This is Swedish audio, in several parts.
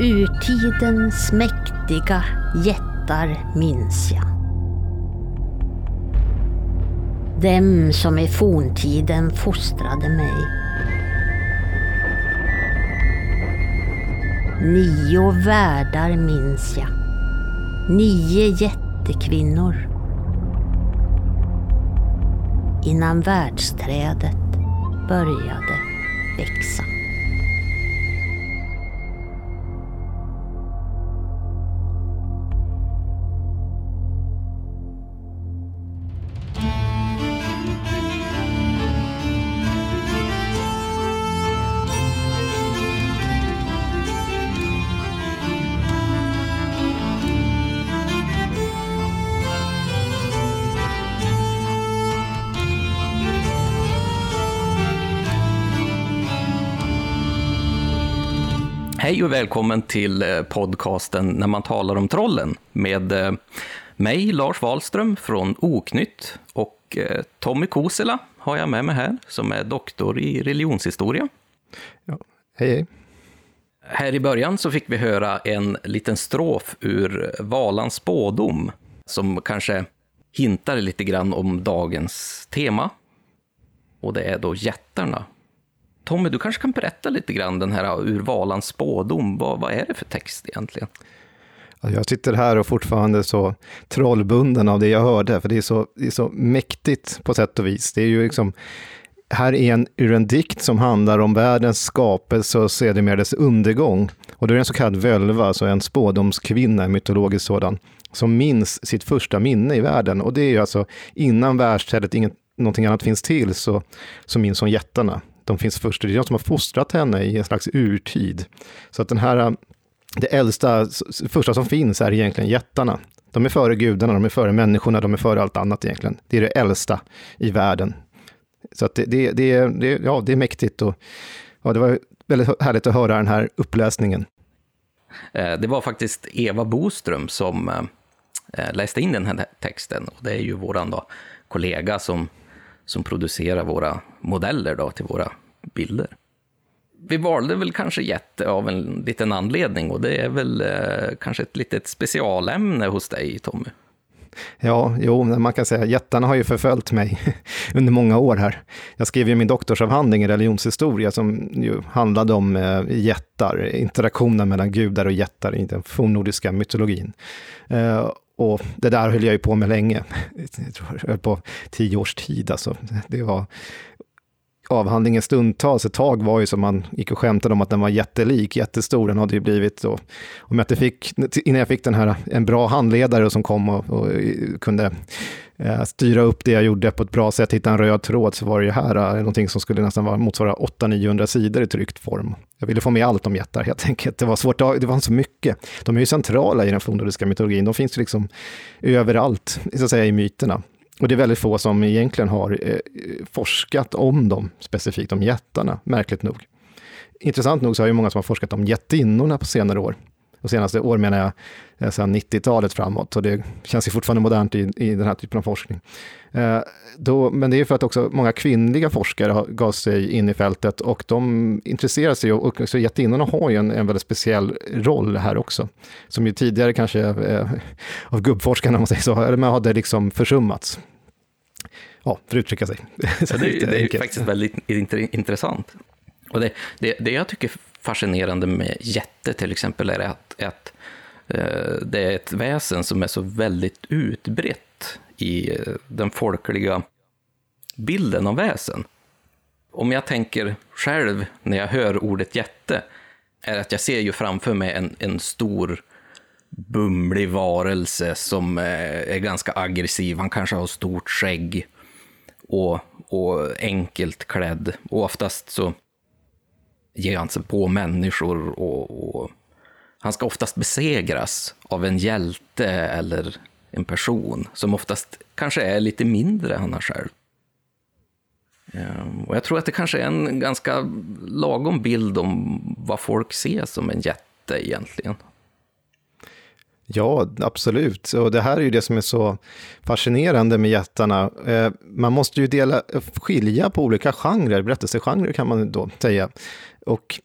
Urtidens mäktiga jättar minns jag. Dem som i forntiden fostrade mig. Nio världar minns jag. Nio jättekvinnor. Innan världsträdet började växa. Hej och välkommen till eh, podcasten När man talar om trollen med eh, mig, Lars Wahlström från Oknytt och eh, Tommy Kosela har jag med mig här som är doktor i religionshistoria. Ja, hej hej. Här i början så fick vi höra en liten strof ur Valans spådom som kanske hintar lite grann om dagens tema. Och det är då jättarna Tommy, du kanske kan berätta lite grann den här ur Valans spådom. Vad, vad är det för text egentligen? Jag sitter här och fortfarande så trollbunden av det jag hörde, för det är så, det är så mäktigt på sätt och vis. Det är ju liksom, här är en, ur en dikt som handlar om världens skapelse och sedermera dess undergång. Och då är det en så kallad völva, alltså en spådomskvinna, en mytologisk sådan, som minns sitt första minne i världen. Och det är ju alltså innan världsträdet, inget, någonting annat finns till, så, så minns hon jättarna de finns först. Det är de som har fostrat henne i en slags urtid. Så att den här, äh, det äldsta, det första som finns är egentligen jättarna. De är före gudarna, de är före människorna, de är före allt annat egentligen. Det är det äldsta i världen. Så att det, det, det, det, ja, det är mäktigt och ja, det var väldigt härligt att höra den här uppläsningen. Eh, det var faktiskt Eva Boström som eh, eh, läste in den här texten. Och det är ju våran då, kollega som som producerar våra modeller då, till våra bilder. Vi valde väl kanske jätte av en liten anledning och det är väl eh, kanske ett litet specialämne hos dig, Tommy. Ja, jo, man kan säga jättarna har ju förföljt mig under många år här. Jag skrev ju min doktorsavhandling i religionshistoria som ju handlade om eh, jättar, interaktionen mellan gudar och jättar i den fornnordiska mytologin. Eh, och det där höll jag ju på med länge. Jag tror jag höll på tio års tid. Alltså. Det var avhandlingen stundtals alltså, ett tag var ju som man gick och skämtade om att den var jättelik, jättestor. Den hade ju blivit, och, om jag inte fick, innan jag fick den här, en bra handledare som kom och, och eh, kunde eh, styra upp det jag gjorde på ett bra sätt, hitta en röd tråd, så var det ju här eh, någonting som skulle nästan vara, motsvara 800-900 sidor i tryckt form. Jag ville få med allt om jättar helt enkelt. Det var svårt, det var inte så mycket. De är ju centrala i den fornnordiska mytologin, de finns ju liksom överallt, så att säga, i myterna. Och det är väldigt få som egentligen har eh, forskat om dem, specifikt om jättarna, märkligt nog. Intressant nog så har ju många som har forskat om jättinnorna på senare år. Och senaste år menar jag eh, sedan 90-talet framåt, och det känns ju fortfarande modernt i, i den här typen av forskning. Eh, då, men det är för att också många kvinnliga forskare har, gav sig in i fältet och de intresserar sig, och, och så jättinnorna har ju en, en väldigt speciell roll här också, som ju tidigare kanske eh, av gubbforskarna, om man säger så, eller hade liksom försummats. Ja, för att uttrycka sig. Så det, det är faktiskt väldigt intressant. Och det, det, det jag tycker fascinerande med jätte till exempel är att, att eh, det är ett väsen som är så väldigt utbrett i eh, den folkliga bilden av väsen. Om jag tänker själv när jag hör ordet jätte, är att jag ser ju framför mig en, en stor bumlig varelse som eh, är ganska aggressiv. Han kanske har stort skägg och, och enkelt klädd. Och oftast så ger han sig på människor och, och, han ska oftast besegras av en hjälte eller en person som oftast kanske är lite mindre än han själv. Ehm, och jag tror att det kanske är en ganska lagom bild om vad folk ser som en jätte egentligen. Ja, absolut. Och det här är ju det som är så fascinerande med jättarna. Eh, man måste ju dela, skilja på olika genrer, berättelsegenrer kan man då säga. Och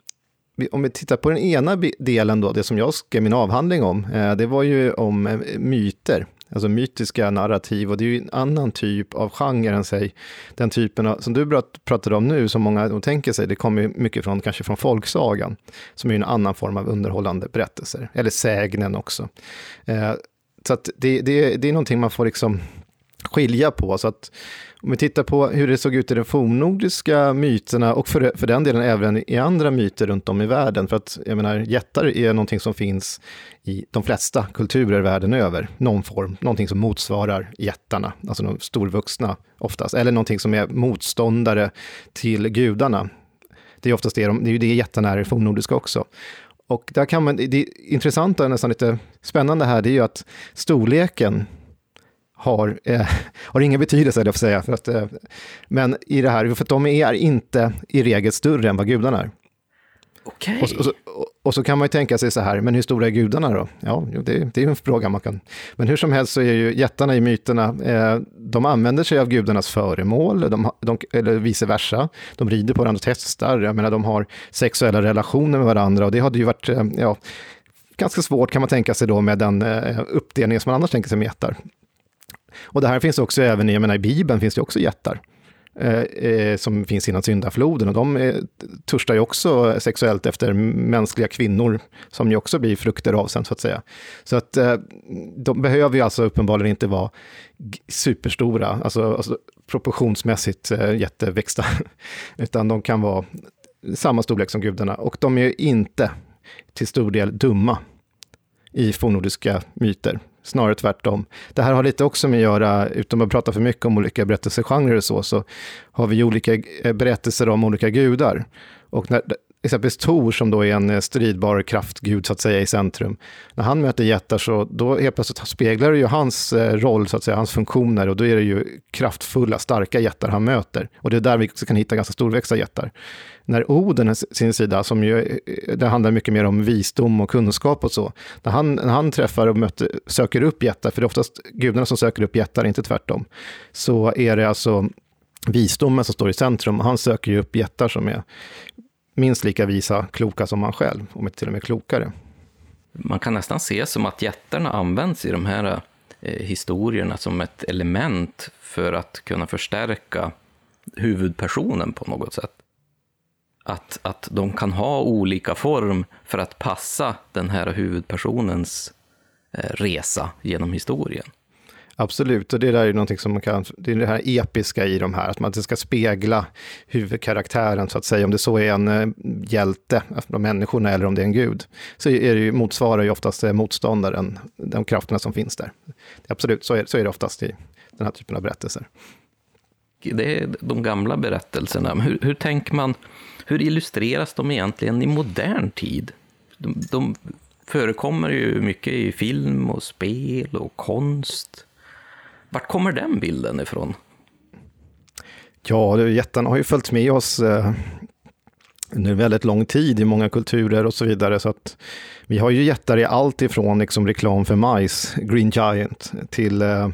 om vi tittar på den ena delen då, det som jag skrev min avhandling om, eh, det var ju om eh, myter, alltså mytiska narrativ. Och det är ju en annan typ av genre än sig, den typen av, som du pratade om nu, som många tänker sig, det kommer ju mycket från, kanske från folksagan, som är en annan form av underhållande berättelser, eller sägnen också. Eh, så att det, det, det är någonting man får liksom skilja på, så att om vi tittar på hur det såg ut i de fornnordiska myterna och för, för den delen även i andra myter runt om i världen. För att jag menar, jättar är någonting som finns i de flesta kulturer världen över. Någon form, någonting som motsvarar jättarna, alltså de storvuxna oftast. Eller någonting som är motståndare till gudarna. Det är oftast det, de, det är ju det jättarna är i fornnordiska också. Och där kan man, det intressanta, nästan lite spännande här, det är ju att storleken har, eh, har ingen betydelse, jag får säga. För att, eh, men i det här, för att de är inte i regel större än vad gudarna är. Okay. Och, och, och, och, så kan man ju tänka sig så här, men hur stora är gudarna då? Ja, det, det är ju en fråga man kan... Men hur som helst så är ju jättarna i myterna, eh, de använder sig av gudarnas föremål, de, de, eller vice versa. De rider på varandras hästar, jag menar de har sexuella relationer med varandra och det hade ju varit, eh, ja, ganska svårt kan man tänka sig då med den eh, uppdelningen som man annars tänker sig med jättar. Och det här finns också även i, jag menar, i Bibeln finns det också jättar. Eh, eh, som finns innan syndafloden och de eh, törstar ju också sexuellt efter mänskliga kvinnor som ju också blir frukter av sen så att säga. Så att eh, de behöver ju alltså uppenbarligen inte vara superstora, alltså, alltså proportionsmässigt eh, jätteväxta, utan de kan vara samma storlek som gudarna och de är ju inte till stor del dumma i fornnordiska myter snarare tvärtom. Det här har lite också med att göra, utan att prata för mycket om olika berättelsegenrer och så, så har vi olika berättelser om olika gudar. Och när, exempelvis Tor, som då är en eh, stridbar kraftgud så att säga i centrum, när han möter jättar så då helt plötsligt speglar det ju hans eh, roll, så att säga, hans funktioner och då är det ju kraftfulla, starka jättar han möter. Och det är där vi också kan hitta ganska storväxta jättar. När Oden, sin sida, som ju eh, det handlar mycket mer om visdom och kunskap och så, när han, när han träffar och möter, söker upp jättar, för det är oftast gudarna som söker upp jättar, inte tvärtom, så är det alltså visdomen som står i centrum. Han söker ju upp jättar som är minst lika visa, kloka som man själv, om inte till och med klokare. Man kan nästan se som att jättarna används i de här eh, historierna som ett element för att kunna förstärka huvudpersonen på något sätt. Att, att de kan ha olika form för att passa den här huvudpersonens eh, resa genom historien. Absolut, och det där är ju någonting som man kan, det är det här episka i de här, att man ska spegla huvudkaraktären så att säga, om det så är en eh, hjälte, alltså de människorna, eller om det är en gud, så är det ju, motsvarar ju oftast eh, motståndaren, de krafterna som finns där. Absolut, så är, så är det oftast i den här typen av berättelser. Det är de gamla berättelserna, hur, hur tänker man, hur illustreras de egentligen i modern tid? De, de förekommer ju mycket i film och spel och konst. Vart kommer den bilden ifrån? Ja, jättarna har ju följt med oss eh, under väldigt lång tid i många kulturer och så vidare. Så att vi har ju jättar i allt ifrån liksom reklam för majs, Green Giant, till eh,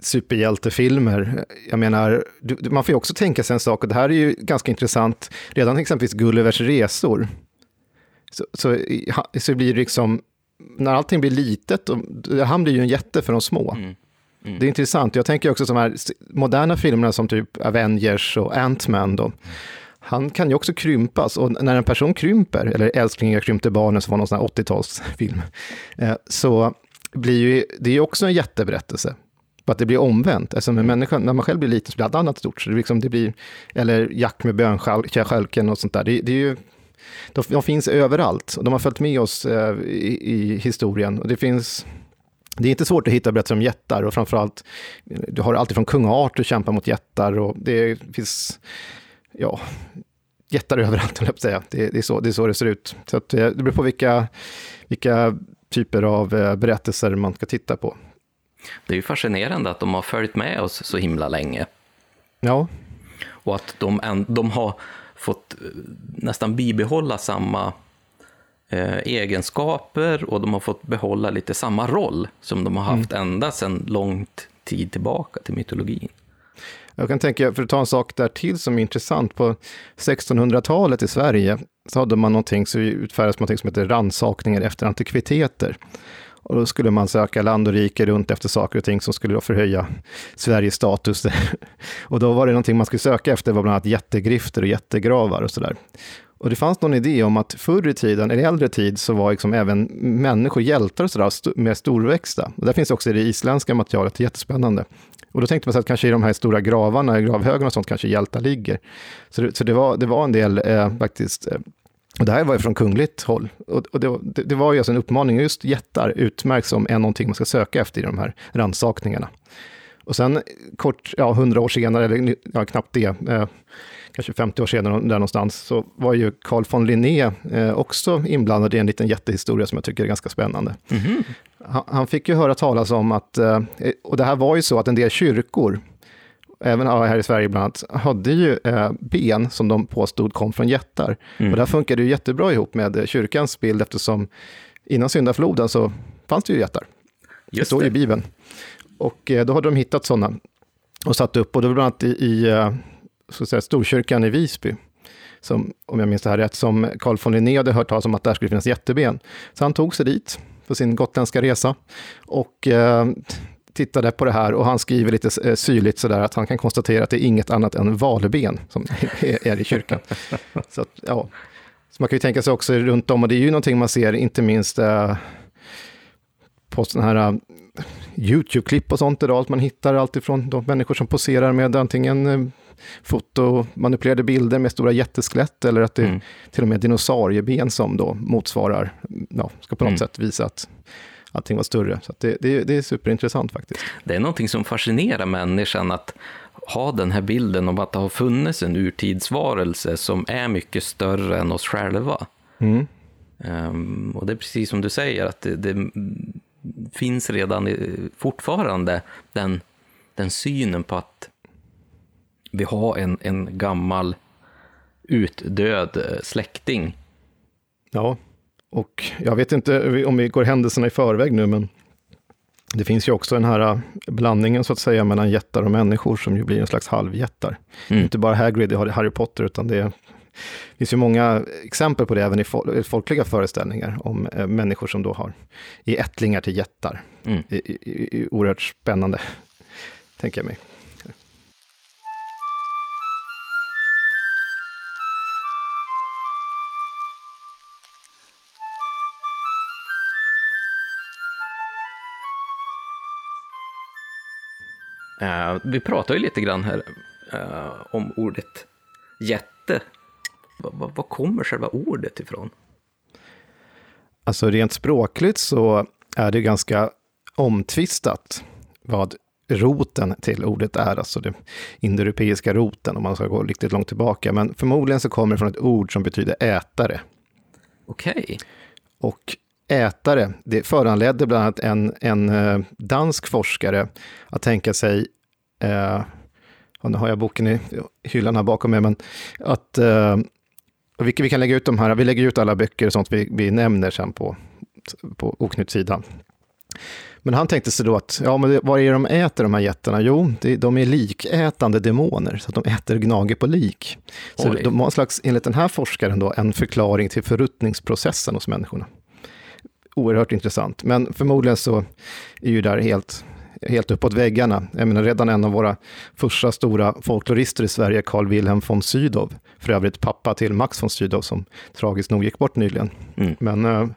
superhjältefilmer. Jag menar, du, man får ju också tänka sig en sak, och det här är ju ganska intressant, redan exempelvis Gullivers resor, så, så, så blir det liksom, när allting blir litet, och, han blir ju en jätte för de små. Mm. Mm. Det är intressant. Jag tänker också de här moderna filmerna som typ Avengers och Ant-Man. Då. Han kan ju också krympas och när en person krymper, eller Älsklingar krympte barnen som var någon sån här 80-talsfilm, eh, så blir ju, det är ju också en jätteberättelse. Att det blir omvänt. Alltså med människan, när man själv blir liten så blir allt annat stort. Så det liksom, det blir, eller Jack med bönstjälken och sånt där. Det, det är ju, de, de, finns överallt och de har följt med oss eh, i, i historien. Och det finns det är inte svårt att hitta berättelser om jättar och framförallt, du har alltid från kung Arthur kämpar mot jättar och det finns, ja, jättar överallt, höll jag på att säga. Det, det, är så, det är så det ser ut. Så att, eh, det beror på vilka, vilka typer av eh, berättelser man ska titta på. Det är ju fascinerande att de har följt med oss så himla länge. Ja. Och att de, de har fått eh, nästan bibehålla samma eh, egenskaper och de har fått behålla lite samma roll som de har haft mm. ända sedan långt tid tillbaka till mytologin. Jag kan tänka, för att ta en sak där till som är intressant, på 1600-talet i Sverige så hade man någonting, så utfärdades någonting som heter rannsakningar efter antikviteter. Och då skulle man söka land och rike runt efter saker och ting som skulle då förhöja Sveriges status. och då var det någonting man skulle söka efter, var bland annat jättegrifter och jättegravar och sådär. Och det fanns någon idé om att förr i tiden, eller i äldre tid, så var liksom även människor hjältar och sådär, med storväxta. Och där finns också det isländska materialet, jättespännande. Och då tänkte man sig att kanske i de här stora gravarna, i gravhögarna och sånt, kanske hjältar ligger. Så det, så det, var, det var en del eh, faktiskt eh, det här var ju från kungligt håll. Och, det, det, var ju alltså en uppmaning, just jättar utmärks som är någonting man ska söka efter i de här rannsakningarna. Och sen kort, ja, hundra år senare, eller ja, knappt det, eh, kanske 50 år senare där någonstans, så var ju Carl von Linné eh, också inblandad i en liten jättehistoria som jag tycker är ganska spännande. Mm -hmm. han, han, fick ju höra talas om att, eh, och det här var ju så att en del kyrkor, även här i Sverige bland annat, hade ju eh, ben som de påstod kom från jättar. Mm. Och det här funkade ju jättebra ihop med kyrkans bild eftersom innan syndafloden så fanns det ju jättar. Just det står i Bibeln. Och eh, då hade de hittat sådana och satt upp, och det var bland annat i, i eh, så att säga, Storkyrkan i Visby, som, om jag minns det här rätt, som Carl von Linné hade hört talas om att där skulle finnas jätteben. Så han tog sig dit på sin gotländska resa och eh, tittade på det här och han skriver lite eh, syrligt sådär att han kan konstatera att det är inget annat än valben som är i kyrkan. Så, att, ja. så man kan ju tänka sig också runt om, och det är ju någonting man ser inte minst eh, på sådana här uh, YouTube-klipp och sånt idag, att man hittar alltifrån de människor som poserar med antingen uh, fotomanipulerade bilder med stora jätteskelett eller att det mm. till och med dinosaurieben som då motsvarar, ja, ska på något mm. sätt visa att allting var större. Så det, det, det, är superintressant faktiskt. Det är någonting som fascinerar människan, att ha den här bilden om att det har funnits en urtidsvarelse som är mycket större än oss själva. Mm. Um, och det är precis som du säger, att det, det finns redan fortfarande den, den synen på att vi har en, en gammal utdöd släkting. Ja, och jag vet inte om vi går händelserna i förväg nu, men det finns ju också den här äh, blandningen så att säga mellan jättar och människor som ju blir en slags halvjättar. Mm. Inte bara Hagrid i Harry Potter, utan det finns ju många exempel på det även i folkliga föreställningar om äh, människor som då har i ättlingar till jättar. Mm. I, i, i, oerhört spännande, tänker jag mig. Uh, vi pratar ju lite grann här uh, om ordet jätte. Var kommer själva ordet ifrån? Alltså rent språkligt så är det ganska omtvistat vad roten till ordet är, alltså den indoeuropeiska roten, om man ska gå riktigt långt tillbaka. Men förmodligen så kommer det från ett ord som betyder ätare. Okej. Okay. Och ätare. Det föranledde bland annat en, en eh, dansk forskare att tänka sig, eh, nu har jag boken i hyllan här bakom mig, men att eh, vi, vi, kan lägga ut de här, vi lägger ut alla böcker och sånt vi, vi nämner sen på, på Oknytt-sidan. Men han tänkte sig då att, ja men vad är det de äter de här jättarna? Jo, det, de är likätande demoner, så de äter gnager på lik. Så Oj. de har en slags, enligt den här forskaren då, en förklaring till förruttningsprocessen hos människorna oerhört intressant. Men förmodligen så är ju där helt, helt uppåt väggarna. Jag menar redan en av våra första stora folklorister i Sverige, Carl Wilhelm von Sydow, för övrigt pappa till Max von Sydow som tragiskt nog gick bort nyligen. Mm. Men uh,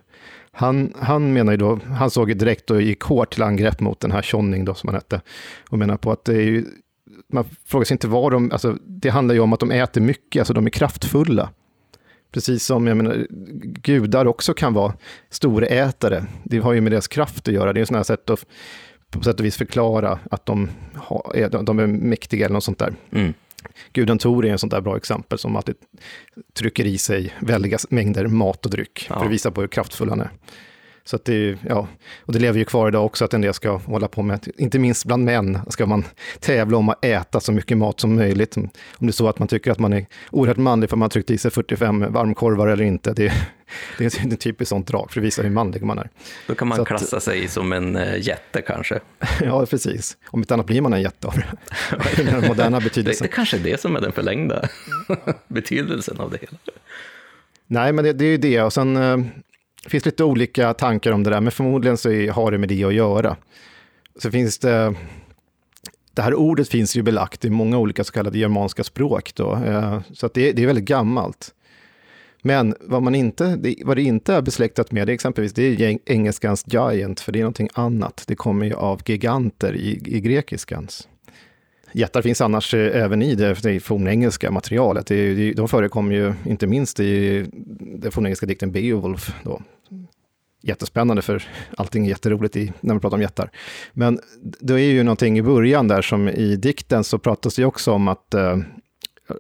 han, han menar ju då, han såg ju direkt och gick hårt till angrepp mot den här Tjonning då som han hette, och menar på att det är ju man frågar sig inte vad de, alltså det handlar ju om att de äter mycket, alltså de är kraftfulla. Precis som jag menar, gudar också kan vara storätare. Det har ju med deras kraft att göra. Det är ett sådant sätt att på sätt och vis förklara att de, har, de är mäktiga eller något sånt där. Mm. Guden Tor är en sånt där bra exempel som alltid trycker i sig väldiga mängder mat och dryck ja. för att visa på hur kraftfull han är. Så att det, ja, och det lever ju kvar idag också att en del ska hålla på med, inte minst bland män, ska man tävla om att äta så mycket mat som möjligt. Om det är så att man tycker att man är oerhört manlig för att man har tryckt i sig 45 varmkorvar eller inte, det, det är ett typiskt sånt drag för att visa hur manlig man är. Då kan man så klassa att, sig som en uh, jätte kanske. ja, precis. Om inte annat blir man en jätte av det. den moderna betydelsen. Det, det kanske är det som är den förlängda betydelsen av det hela. Nej, men det, det är ju det. Och sen det finns lite olika tankar om det där, men förmodligen så har det med det att göra. Så finns det... Det här ordet finns ju belagt i många olika så kallade germanska språk. Då, eh, så att det, det är väldigt gammalt. Men vad, man inte, det, vad det inte är besläktat med, det är exempelvis det är engelskans giant, för det är någonting annat. Det kommer ju av giganter i, i grekiskans. Jättar finns annars eh, även i det, det fornengelska materialet. Det, det, de förekommer ju inte minst i den fornengelska dikten Beowulf. Då. Jättespännande, för allting är jätteroligt i, när man pratar om jättar. Men det är ju någonting i början där som i dikten så pratas det också om att eh,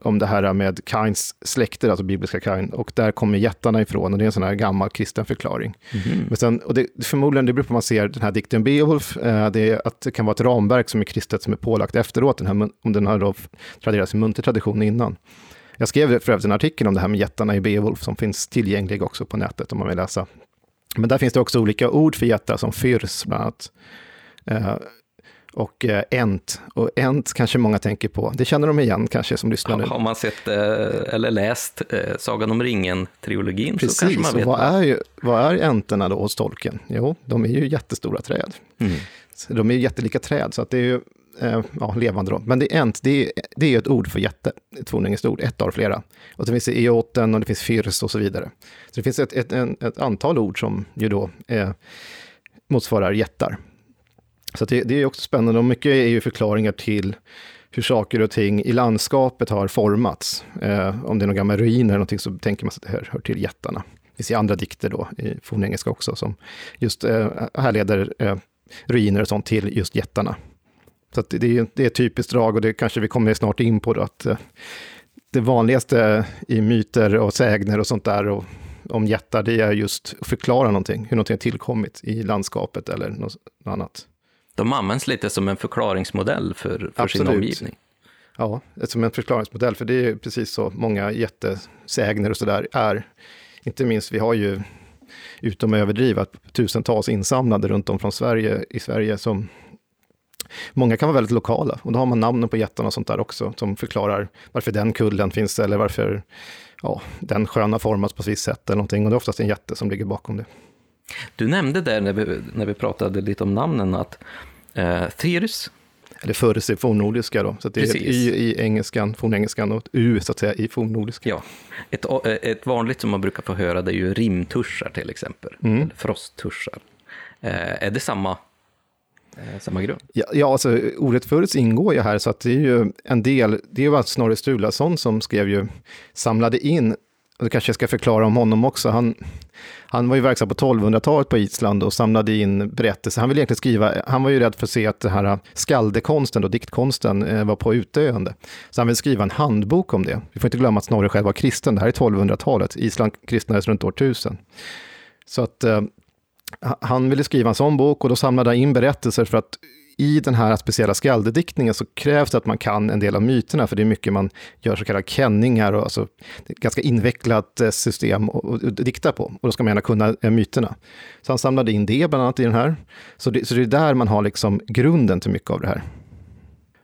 om det här med Kains släkter, alltså bibliska Kain, och där kommer jättarna ifrån, och det är en sån här gammal kristen förklaring. Mm. Men sen, och det, förmodligen, det beror på om man ser den här dikten Beowulf, eh, det, är att det kan vara ett ramverk som är kristet som är pålagt efteråt, den här, om den har då traderats i muntlig tradition innan. Jag skrev för övrigt en artikel om det här med jättarna i Beowulf, som finns tillgänglig också på nätet om man vill läsa. Men där finns det också olika ord för jättar, som fyrs bland annat. Eh, och eh, Ent. Och Ent kanske många tänker på. Det känner de igen kanske som lyssnar nu. Har man sett eh, eller läst eh, Sagan om ringen-trilogin så kanske man vet. Vad, är vad är Enterna då hos tolken? Jo, de är ju jättestora träd. Mm. De är ju jättelika träd, så att det är ju ja, levande då. Men det är Ent, det är, det är ett ord för jätte, ett fornengelskt ord, ett av flera. Och det finns eoten och det finns fyrs och så vidare. Så det finns ett, ett, ett, ett antal ord som ju då eh, motsvarar jättar. Så det, det, är också spännande och mycket är ju förklaringar till hur saker och ting i landskapet har formats. Eh, om det är några gamla ruiner eller någonting så tänker man sig att det här hör till jättarna. Vi ser andra dikter då i fornengelska också som just eh, härleder eh, ruiner och sånt till just jättarna. Så det, är, det är ett typiskt drag och det kanske vi kommer snart in på då, att eh, det vanligaste i myter och sägner och sånt där och om jättar, det är just att förklara någonting, hur någonting har tillkommit i landskapet eller något annat. De används lite som en förklaringsmodell för, för sin omgivning. Ja, som en förklaringsmodell, för det är precis så många jättesägner och sådär är. Inte minst, vi har ju, utom att överdriva, tusentals insamlade runt om från Sverige, i Sverige som Många kan vara väldigt lokala och då har man namnen på jättarna och sånt där också som förklarar varför den kullen finns eller varför ja, den sjön har formats på ett visst sätt eller någonting. Och det är oftast en jätte som ligger bakom det. Du nämnde där när vi, när vi pratade lite om namnen att eh, Thirs, eller föres i fornnordiska då, så det Precis. är ett y i engelskan, fornengelskan och ett u så att säga i fornnordiska. Ja, ett, eh, ett vanligt som man brukar få höra det är ju rimtuschar till exempel, mm. eller frosttuschar. Eh, är det samma, eh, samma grund? Ja, ja, alltså ordet förres ingår ju här, så att det är ju en del, det är ju Snorre Sturlason som skrev ju, samlade in och det kanske jag ska förklara om honom också. Han, han var ju verksam på 1200-talet på Island och samlade in berättelser. Han ville egentligen skriva, han var ju rädd för att se att det här äh, skaldekonsten, då, diktkonsten, äh, var på utdöende. Så han ville skriva en handbok om det. Vi får inte glömma att Snorre själv var kristen, det här är 1200-talet. Island kristnades runt år 1000. Så att eh, han ville skriva en sån bok och då samlade han in berättelser för att i den här speciella skaldediktningen så krävs det att man kan en del av myterna, för det är mycket man gör så kallade kenningar, och alltså, det är ett ganska invecklat eh, system att dikta på, och då ska man gärna kunna eh, myterna. Så han samlade in det bland annat i den här, så det, så det är där man har liksom grunden till mycket av det här.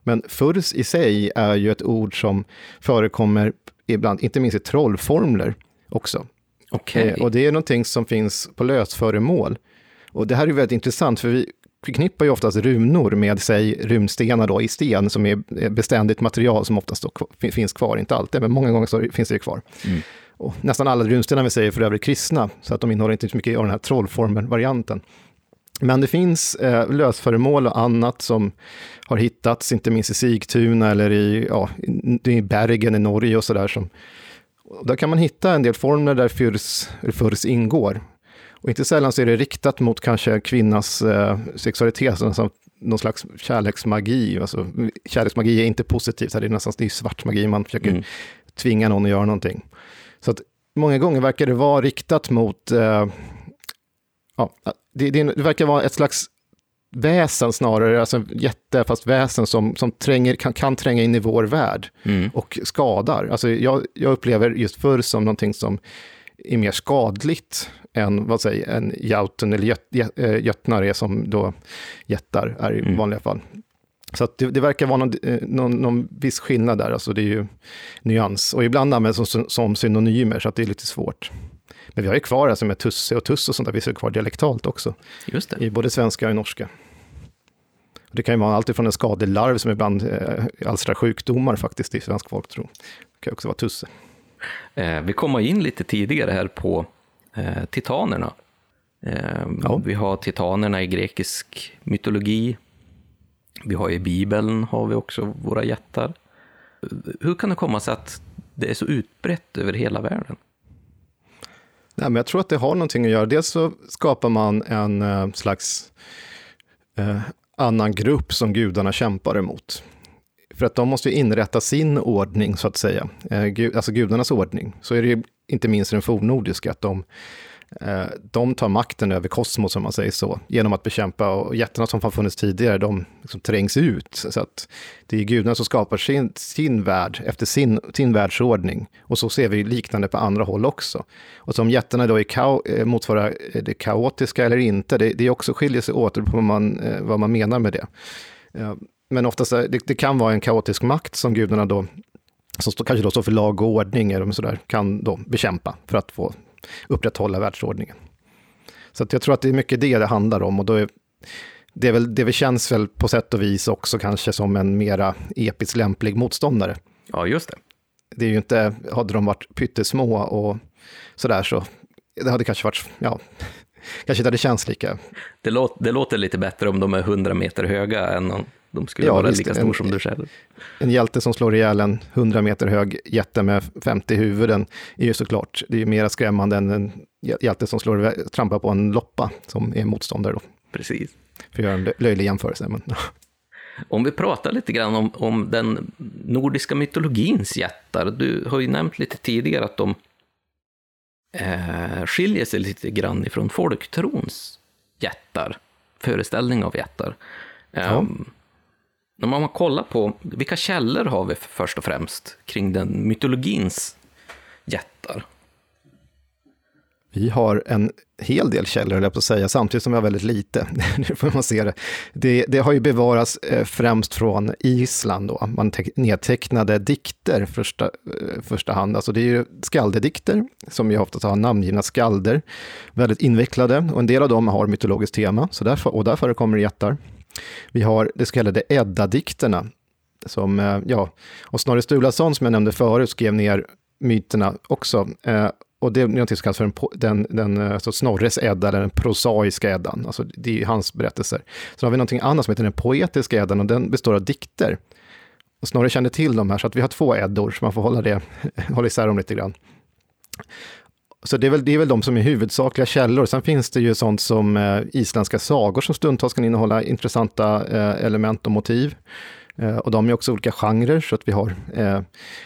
Men furs i sig är ju ett ord som förekommer ibland, inte minst i trollformler också. Okay. Eh, och det är någonting som finns på lösföremål. Och det här är väldigt intressant, för vi, förknippar ju oftast runor med, sig runstenar då i sten, som är beständigt material som oftast finns kvar, inte alltid, men många gånger så finns det kvar. Mm. Och nästan alla runstenar vi säger för övrigt kristna, så att de innehåller inte så mycket av den här trollformen-varianten. Men det finns eh, lösföremål och annat som har hittats, inte minst i Sigtuna eller i, ja, i Bergen i Norge och sådär. Där kan man hitta en del formler där fyrs, fyrs ingår. Och inte sällan så är det riktat mot kanske kvinnans eh, sexualitet, alltså någon slags kärleksmagi. Alltså, kärleksmagi är inte positivt, det är nästan det är svart magi, man försöker mm. tvinga någon att göra någonting. Så att många gånger verkar det vara riktat mot, eh, ja, det, det, det, verkar vara ett slags väsen snarare, alltså jätte, fast väsen som, som tränger, kan, kan tränga in i vår värld mm. och skadar. Alltså jag, jag upplever just förr som någonting som är mer skadligt än vad säger, en jauten eller göt, götnar är som då jättar är i mm. vanliga fall. Så det, det, verkar vara någon, eh, någon, någon viss skillnad där, alltså det är ju nyans. Och ibland används som, som synonymer, så att det är lite svårt. Men vi har ju kvar alltså med tusse och tuss och sånt där, vi har kvar dialektalt också. Just det. I både svenska och norska. Det kan ju vara allt från en skadelarv som ibland eh, alstrar sjukdomar faktiskt i svensk folktro. Det kan också vara tusse. Eh, vi kommer in lite tidigare här på eh, titanerna. Eh, ja. Vi har titanerna i grekisk mytologi. Vi har i Bibeln har vi också våra jättar. Hur kan det komma sig att det är så utbrett över hela världen? Nej, men jag tror att det har någonting att göra. Dels så skapar man en uh, slags uh, annan grupp som gudarna kämpar emot. För att de måste inrätta sin ordning, så att säga. Eh, alltså gudarnas ordning. Så är det ju inte minst den fornnordiska, att de eh, de tar makten över kosmos, om man säger så, genom att bekämpa, och jättarna som har funnits tidigare, de liksom trängs ut. Så att det är gudarna som skapar sin, sin värld efter sin, sin världsordning. Och så ser vi liknande på andra håll också. Och som jättarna då är kao, eh, motsvarar det kaotiska eller inte, det, det också skiljer sig åt på vad man, vad man menar med det. Men oftast, det, det kan vara en kaotisk makt som gudarna då som stå, kanske då står för lag och ordning, eller sådär, kan då bekämpa för att få upprätthålla världsordningen. Så jag tror att det är mycket det det handlar om och då är det, är väl, det känns väl på sätt och vis också kanske som en mera episkt lämplig motståndare. Ja, just det. Det är ju inte, hade de varit pyttesmå och sådär så, det hade kanske varit, ja, kanske inte hade känts lika. Det, låt, det låter lite bättre om de är 100 meter höga än om de skulle ja, vara visst, lika stor som du själv. En hjälte som slår ihjäl en 100 meter hög jätte med 50 huvuden är ju såklart, det är ju mer skrämmande än en hjälte som slår, trampar på en loppa som är motståndare då. Precis. För att göra en löjlig jämförelse. Men... Om vi pratar lite grann om, om den nordiska mytologins jättar, du har ju nämnt lite tidigare att de eh, skiljer sig lite grann ifrån folktrons jättar, föreställning av jättar. Ja. Um, om man kollar på, vilka källor har vi först och främst kring den mytologins jättar? Vi har en hel del källor, höll jag på att säga, samtidigt som vi har väldigt lite. det får man se det. det. Det har ju bevarats eh, främst från Island då. Man nedtecknade dikter första, eh, första hand. Alltså det är ju skaldedikter, som ju ofta har namngivna skalder. Väldigt invecklade, och en del av dem har mytologiskt tema, så där, och där förekommer jättar. Vi har det så kallade Edda-dikterna, som, eh, ja, och Snorre Sturlason som jag nämnde förut skrev ner myterna också. Eh, och det är något som kallas för den, den, den, alltså Snorres Edda, eller den prosaiska Eddan. Alltså det är ju hans berättelser. Sen har vi någonting annat som heter den poetiska Eddan och den består av dikter. Och Snorre kände till de här, så att vi har två Eddor, så man får hålla, det, hålla isär dem lite grann. Så det är, väl, det är väl de som är huvudsakliga källor. Sen finns det ju sånt som eh, isländska sagor som stundtals kan innehålla intressanta eh, element och motiv. Eh, och de är också olika genrer, så att vi har eh,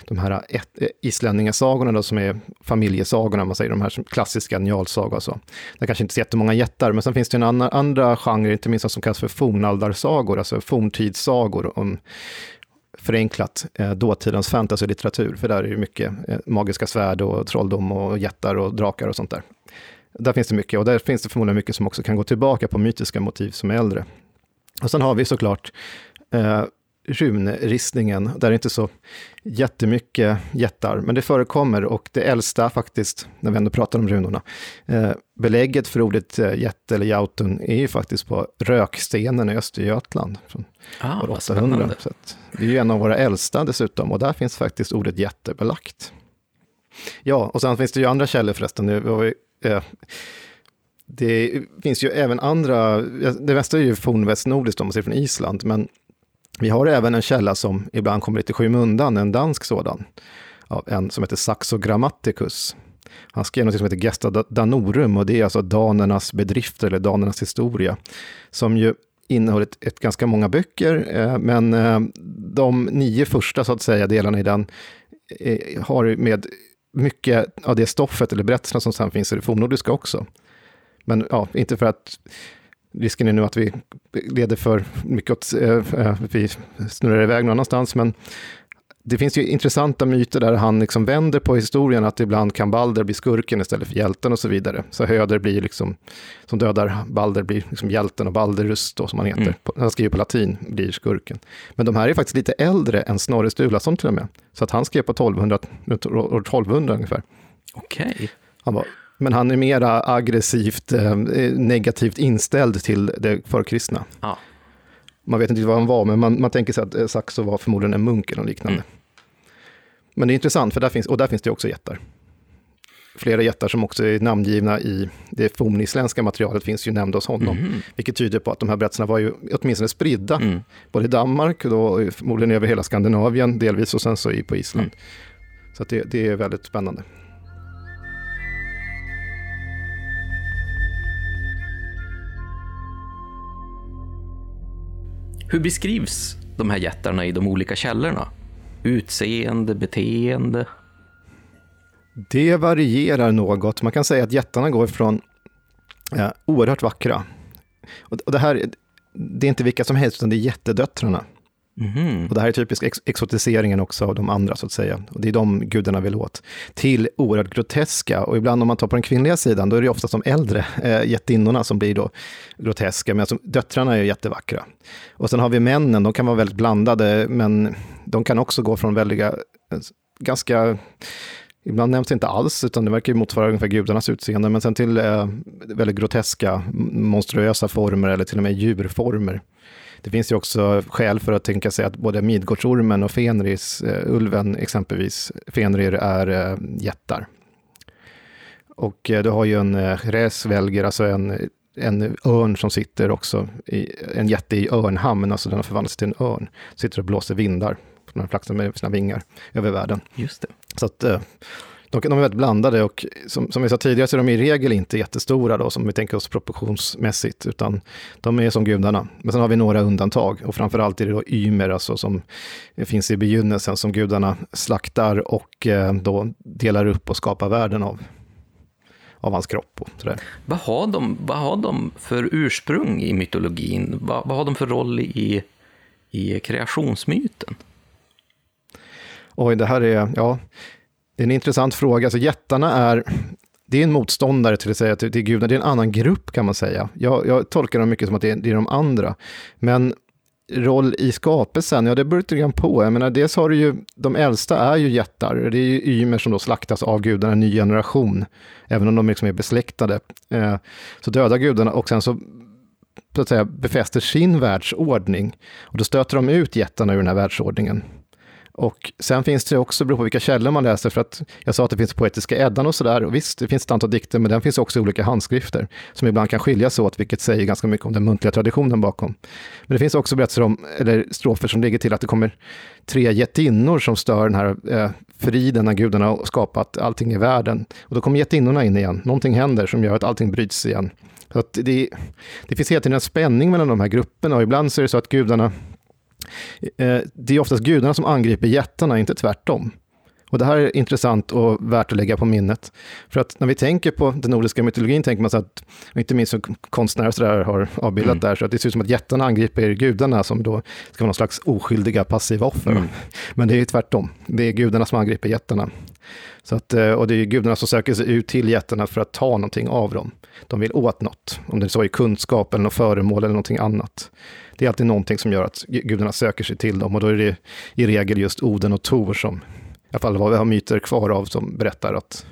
de här ett, eh, islänningasagorna då, som är familjesagorna, man säger de här klassiska njalsagor och så. Det är kanske inte så jättemånga jättar, men sen finns det en annan, andra genre, inte minst som kallas för fornaldarsagor, alltså forntidssagor om förenklat eh, dåtidens fantasylitteratur, för där är det mycket eh, magiska svärd och trolldom och jättar och drakar och sånt där. Där finns det mycket, och där finns det förmodligen mycket som också kan gå tillbaka på mytiska motiv som är äldre. Och sen har vi såklart eh, runristningen, där det inte är så jättemycket jättar, men det förekommer och det äldsta faktiskt, när vi ändå pratar om runorna, eh, belägget för ordet eh, jätte eller jautun är ju faktiskt på rökstenen i Östergötland från ah, 800. Så det är ju en av våra äldsta dessutom och där finns faktiskt ordet jätte belagt. Ja, och sen finns det ju andra källor förresten. Det, var, eh, det finns ju även andra, det mesta är ju fornvästnordiskt om man ser från Island, men vi har även en källa som ibland kommer lite skymundan, en dansk sådan, av en som heter Saxo Grammaticus. Han skrev något som heter Gesta Danorum och det är alltså danernas bedrifter eller danernas historia, som ju innehåller ett, ett ganska många böcker, eh, men eh, de nio första så att säga delarna i den eh, har med mycket av det stoffet eller berättelserna som sen finns i det fornnordiska också. Men ja, inte för att risken är nu att vi leder för mycket åt, äh, vi snurrar iväg någon annanstans, men det finns ju intressanta myter där han liksom vänder på historien, att ibland kan Balder bli skurken istället för hjälten och så vidare. Så Höder blir liksom, som dödar Balder blir liksom hjälten och Balderus då, som han heter, mm. han skriver på latin, blir skurken. Men de här är faktiskt lite äldre än Snorre Sturlason till och med. Så att han skrev på 1200, år 1200 ungefär. Okej. Okay. Men han är mera aggressivt eh, negativt inställd till det förkristna. Ah. Man vet inte vad han var, men man, man tänker sig att eh, Saxo var förmodligen en munk eller liknande. Mm. Men det är intressant, för där finns, och där finns det också jättar. Flera jättar som också är namngivna i det fornisländska materialet finns ju nämnda hos honom. Mm. Vilket tyder på att de här berättelserna var ju åtminstone spridda, mm. både i Danmark då förmodligen över hela Skandinavien delvis och sen så på Island. Mm. Så det, det är väldigt spännande. Hur beskrivs de här jättarna i de olika källorna? Utseende, beteende? Det varierar något. Man kan säga att jättarna går från ja, oerhört vackra. Och, det här, det är inte vilka som helst, utan det är jättedöttrarna. Mm. Och det här är typisk ex exotiseringen också av de andra, så att säga. Och det är de gudarna vill åt. Till oerhört groteska, och ibland om man tar på den kvinnliga sidan, då är det oftast de äldre eh, jättinnorna som blir då groteska, men alltså, döttrarna är jättevackra. Och sen har vi männen, de kan vara väldigt blandade, men de kan också gå från väldiga, eh, ganska Ibland nämns det inte alls, utan det verkar ju motsvara ungefär gudarnas utseende, men sen till eh, väldigt groteska, monstruösa former eller till och med djurformer. Det finns ju också skäl för att tänka sig att både Midgårdsormen och Fenris, eh, ulven exempelvis, Fenrir är eh, jättar. Och eh, du har ju en eh, resvälger, alltså en, en örn som sitter också, i, en jätte i örnhamn, alltså den har förvandlats till en örn, sitter och blåser vindar, när den flaxar med sina vingar över världen. Just det. Så att de, de är väldigt blandade och som, som vi sa tidigare så är de i regel inte jättestora då, som vi tänker oss proportionsmässigt, utan de är som gudarna. Men sen har vi några undantag och framförallt är det då Ymer, alltså som finns i begynnelsen, som gudarna slaktar och eh, då delar upp och skapar världen av av hans kropp. Och sådär. Vad, har de, vad har de för ursprung i mytologin? Vad, vad har de för roll i, i kreationsmyten? Oj, det här är, ja, det är en intressant fråga. Alltså jättarna är, det är en motståndare till att säga till, till gudarna, det är en annan grupp kan man säga. Jag, jag tolkar dem mycket som att det är, det är de andra. Men roll i skapelsen, ja det beror lite grann på. Jag menar, dels har du ju, de äldsta är ju jättar, det är ju Ymer som då slaktas av gudarna, en ny generation, även om de liksom är besläktade. Eh, så dödar gudarna och sen så så att säga, befäster sin världsordning. Och då stöter de ut jättarna ur den här världsordningen. Och sen finns det också, beroende på vilka källor man läser, för att jag sa att det finns poetiska Eddan och sådär, och visst, det finns ett antal dikter, men den finns också i olika handskrifter, som ibland kan skilja sig åt, vilket säger ganska mycket om den muntliga traditionen bakom. Men det finns också berättelser om, eller strofer som ligger till att det kommer tre jättinnor som stör den här eh, friden när gudarna har skapat allting i världen. Och då kommer jättinnorna in igen, någonting händer som gör att allting bryts igen. Så att det, det finns hela tiden en spänning mellan de här grupperna, och ibland så är det så att gudarna Eh, det är oftast gudarna som angriper jättarna, inte tvärtom. Och det här är intressant och värt att lägga på minnet. För att när vi tänker på den nordiska mytologin tänker man så att, inte minst konstnärer så där har avbildat mm. där, så att det ser ut som att jättarna angriper gudarna som då ska vara någon slags oskyldiga passiva offer. Mm. Men det är ju tvärtom. Det är gudarna som angriper jättarna. Så att, eh, och det är gudarna som söker sig ut till jättarna för att ta någonting av dem. De vill åt något, om det så är kunskap eller något föremål eller någonting annat. Det är alltid någonting som gör att gudarna söker sig till dem och då är det i regel just Oden och Tor som, alla fall vad vi har myter kvar av, som berättar att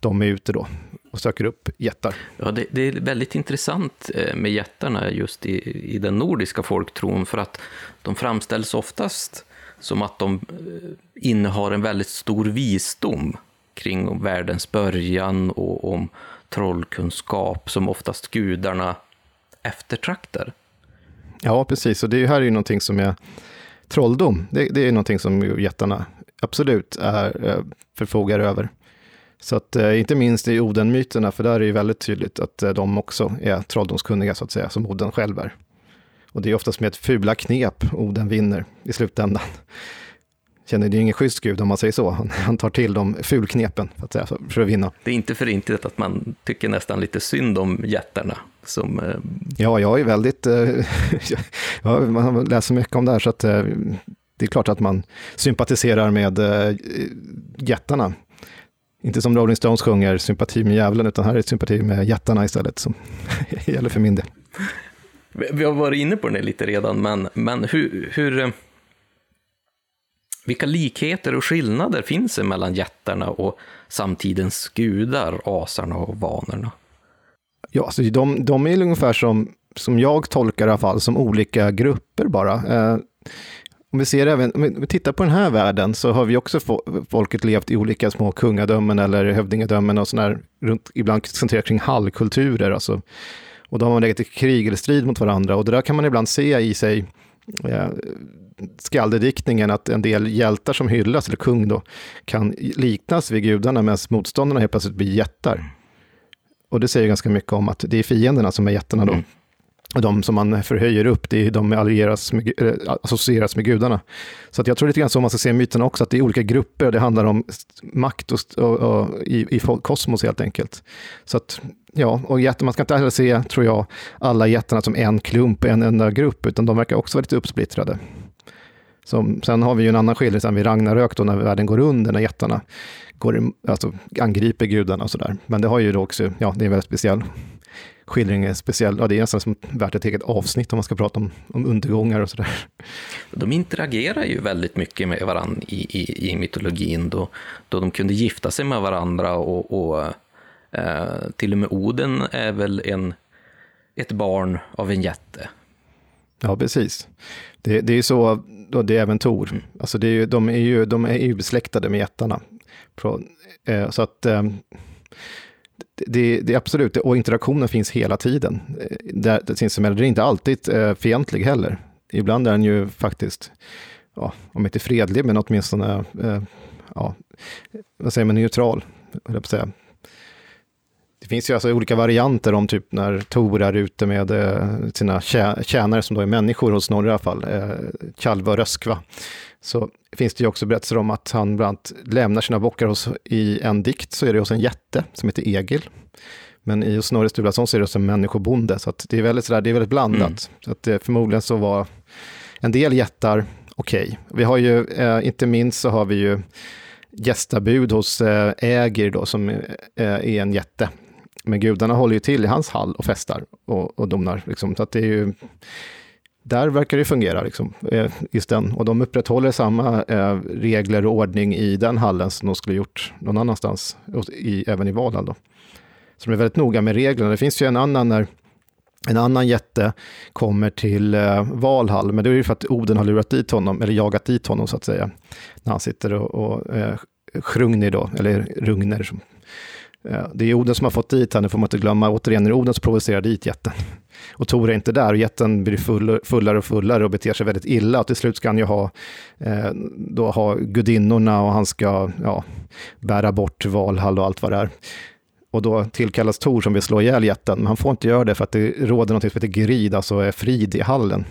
de är ute då och söker upp jättar. Ja, det, det, är väldigt intressant eh, med jättarna just i, i den nordiska folktron, för att de framställs oftast som att de eh, innehar en väldigt stor visdom kring världens början och om trollkunskap som oftast gudarna eftertraktar. Ja, precis. Och det här är ju någonting som är trolldom. Det, det är någonting som jättarna absolut är, eh, förfogar över. Så att eh, inte minst i Oden-myterna, för där är det ju väldigt tydligt att de också är trolldomskunniga, så att säga, som Oden själv är. Och det är oftast med ett fula knep Oden vinner i slutändan. Känner det är ingen schysst gud om man säger så. Han tar till de fulknepen för att, säga, för att vinna. Det är inte för intet att man tycker nästan lite synd om jättarna. Som, Ja, jag är väldigt... Eh, man läser mycket om det här, så att eh, det är klart att man sympatiserar med äh, jättarna. Inte som Rolling Stones sjunger sympati med djävulen, utan här är det sympati med jättarna istället som gäller för min del. Vi har varit inne på det lite redan, men, men hur, hur, vilka likheter och skillnader finns det mellan jättarna och samtidens gudar, asarna och vanorna? Ja, alltså de, de är ungefär som, som jag tolkar i alla fall, som olika grupper bara. Eh, om vi, ser även, om vi tittar på den här världen så har vi också folket levt i olika små kungadömen eller hövdingadömen och sådär, runt, ibland centrerat kring hallkulturer. Alltså. Och då har man legat i krig eller strid mot varandra och det där kan man ibland se i sig eh, skaldediktningen att en del hjältar som hyllas, eller kung då, kan liknas vid gudarna medan motståndarna helt plötsligt blir jättar. Och det säger ganska mycket om att det är fienderna som är jättarna då. Mm. Och de som man förhöjer upp, det är de allieras med, associeras med gudarna. Så att jag tror lite grann så man ska se myten också, att det är olika grupper och det handlar om makt och, och, och i, i kosmos helt enkelt. Så att, ja, och jätten, man ska inte heller se, tror jag, alla jättarna som en klump, en enda grupp, utan de verkar också vara lite uppsplittrade. Som, sen har vi ju en annan skildring sen vid Ragnarök, då, när världen går under, när jättarna går, alltså, angriper gudarna och sådär. Men det har ju då också, ja, det är en väldigt speciell skildring, är speciell, ja, det är nästan som värt ett eget avsnitt om man ska prata om, om undergångar och sådär. De interagerar ju väldigt mycket med varandra i, i, i mytologin, då, då de kunde gifta sig med varandra och, och eh, till och med Oden är väl en, ett barn av en jätte. Ja, precis. Det, det är så, det är även Tor. Mm. Alltså det är ju, de, är ju, de är ju besläktade med jättarna. Eh, så att eh, det, det är absolut, och interaktionen finns hela tiden. Eh, det, det sinsemellan, det är inte alltid eh, fientlig heller. Ibland är den ju faktiskt, ja, om inte fredlig, men åtminstone, eh, ja, vad säger man, neutral. Jag säga. Det finns ju alltså olika varianter om typ när Tor är ute med sina tjänare som då är människor hos Snorre i alla fall, Kalva och Röskva så finns det ju också berättelser om att han bland annat lämnar sina bockar hos, i en dikt, så är det hos en jätte som heter Egil. Men i Snorre Sturlason så är det hos en människobonde, så det är väldigt, sådär, det är väldigt blandat. Mm. Så att det, förmodligen så var en del jättar okej. Okay. Vi har ju, eh, inte minst så har vi ju gästabud hos eh, Ägir då, som eh, är en jätte. Men gudarna håller ju till i hans hall och festar och, och domnar. Liksom. Så att det är ju där verkar det fungera, liksom, eh, just den. Och de upprätthåller samma eh, regler och ordning i den hallen som de skulle gjort någon annanstans, i, även i Valhall. Då. Så de är väldigt noga med reglerna. Det finns ju en annan när en annan jätte kommer till eh, Valhall, men det är ju för att Oden har lurat dit honom, eller jagat dit honom så att säga, när han sitter och, och eh, Hrungni då, eller Rugner som Eh, det är Oden som har fått dit henne, får man inte glömma. Återigen, är Oden som provocerar dit jätten. Och Tor är inte där och jätten blir full, fullare och fullare och beter sig väldigt illa. Och till slut ska han ju ha, eh, då ha gudinnorna och han ska ja, bära bort Valhall och allt vad det är. Och då tillkallas Tor som vill slå ihjäl jätten, men han får inte göra det för att det råder något som heter grid, alltså frid i hallen.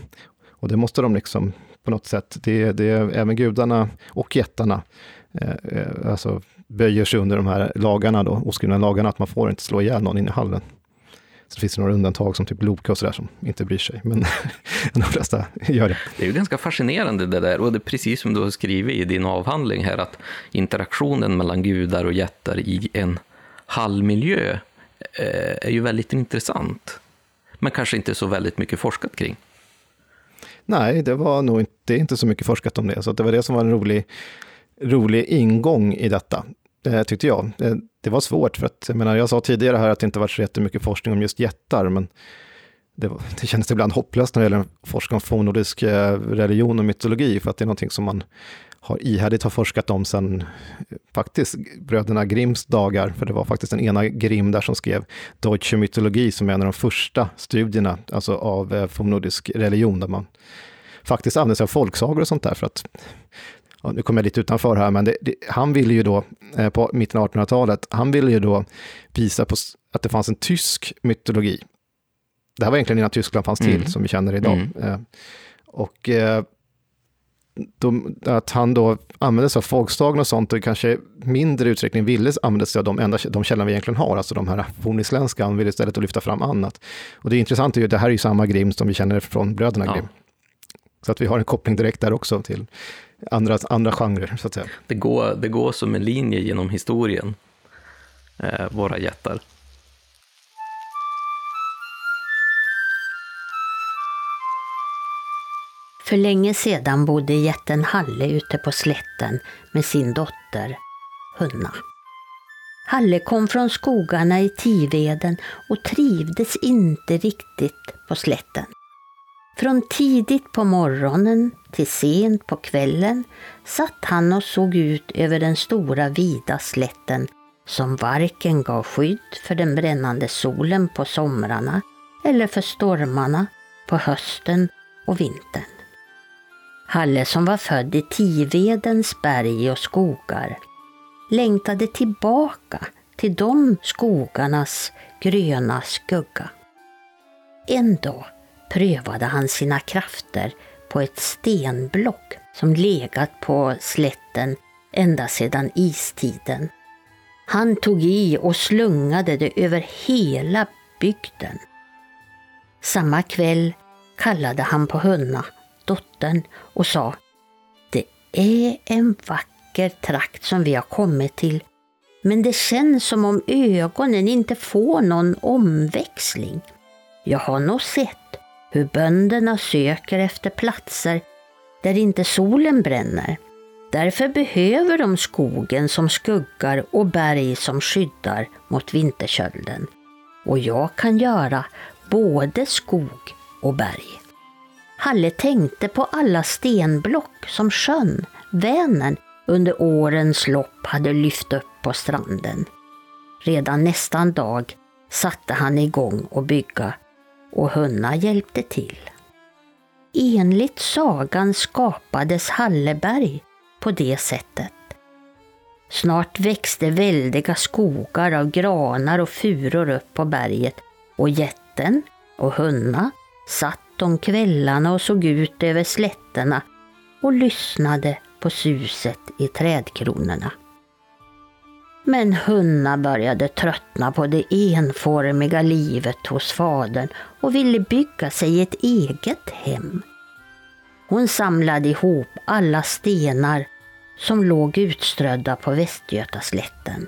Och det måste de liksom på något sätt, det, det är även gudarna och jättarna, eh, eh alltså böjer sig under de här lagarna då, oskrivna lagarna, att man får inte slå ihjäl någon inne i hallen. Så det finns några undantag som typ Loka och sådär som inte bryr sig, men de flesta gör det. Det är ju ganska fascinerande det där, och det är precis som du har skrivit i din avhandling här, att interaktionen mellan gudar och jättar i en hallmiljö eh, är ju väldigt intressant, men kanske inte så väldigt mycket forskat kring. Nej, det var nog inte, inte så mycket forskat om det, så det var det som var en rolig, rolig ingång i detta, Eh, tyckte jag. Det, det var svårt, för att jag, menar, jag sa tidigare här att det inte varit så jättemycket forskning om just jättar, men det, var, det kändes ibland hopplöst när det gäller forskning om fornnordisk eh, religion och mytologi, för att det är någonting som man har ihärdigt har forskat om sedan faktiskt bröderna Grimms dagar, för det var faktiskt den ena Grimm där som skrev Deutsche Mythologie, som är en av de första studierna alltså av fornnordisk religion, där man faktiskt använder sig av folksagor och sånt där, för att ja, nu kommer jag lite utanför här, men det, det, han ville ju då, eh, på mitten av 1800-talet, han ville ju då visa på att det fanns en tysk mytologi. Det här var egentligen innan Tyskland fanns till, mm. som vi känner idag. Mm. Eh, och eh, de, att han då använde sig av folkstagen och sånt och kanske mindre utsträckning ville använda sig av de, enda, de källorna vi egentligen har, alltså de här fornisländska, han ville istället att lyfta fram annat. Och det är intressant, det här är ju samma Grimm som vi känner från bröderna ja. Grimm. Så att vi har en koppling direkt där också till andra, andra genrer, så att säga. Det går, det går som en linje genom historien, eh, våra jättar. För länge sedan bodde jätten Halle ute på slätten med sin dotter Hunna. Halle kom från skogarna i Tiveden och trivdes inte riktigt på slätten. Från tidigt på morgonen till sent på kvällen satt han och såg ut över den stora vida slätten som varken gav skydd för den brännande solen på somrarna eller för stormarna på hösten och vintern. Halle som var född i Tivedens berg och skogar längtade tillbaka till de skogarnas gröna skugga. En dag prövade han sina krafter på ett stenblock som legat på slätten ända sedan istiden. Han tog i och slungade det över hela bygden. Samma kväll kallade han på Hunna, dottern, och sa Det är en vacker trakt som vi har kommit till, men det känns som om ögonen inte får någon omväxling. Jag har nog sett hur bönderna söker efter platser där inte solen bränner. Därför behöver de skogen som skuggar och berg som skyddar mot vinterkölden. Och jag kan göra både skog och berg. Halle tänkte på alla stenblock som sjön, Vänern, under årens lopp hade lyft upp på stranden. Redan nästan dag satte han igång att bygga och Hunna hjälpte till. Enligt sagan skapades Halleberg på det sättet. Snart växte väldiga skogar av granar och furor upp på berget och jätten och Hunna satt om kvällarna och såg ut över slätterna och lyssnade på suset i trädkronorna. Men Hunna började tröttna på det enformiga livet hos fadern och ville bygga sig ett eget hem. Hon samlade ihop alla stenar som låg utströdda på Västgötaslätten.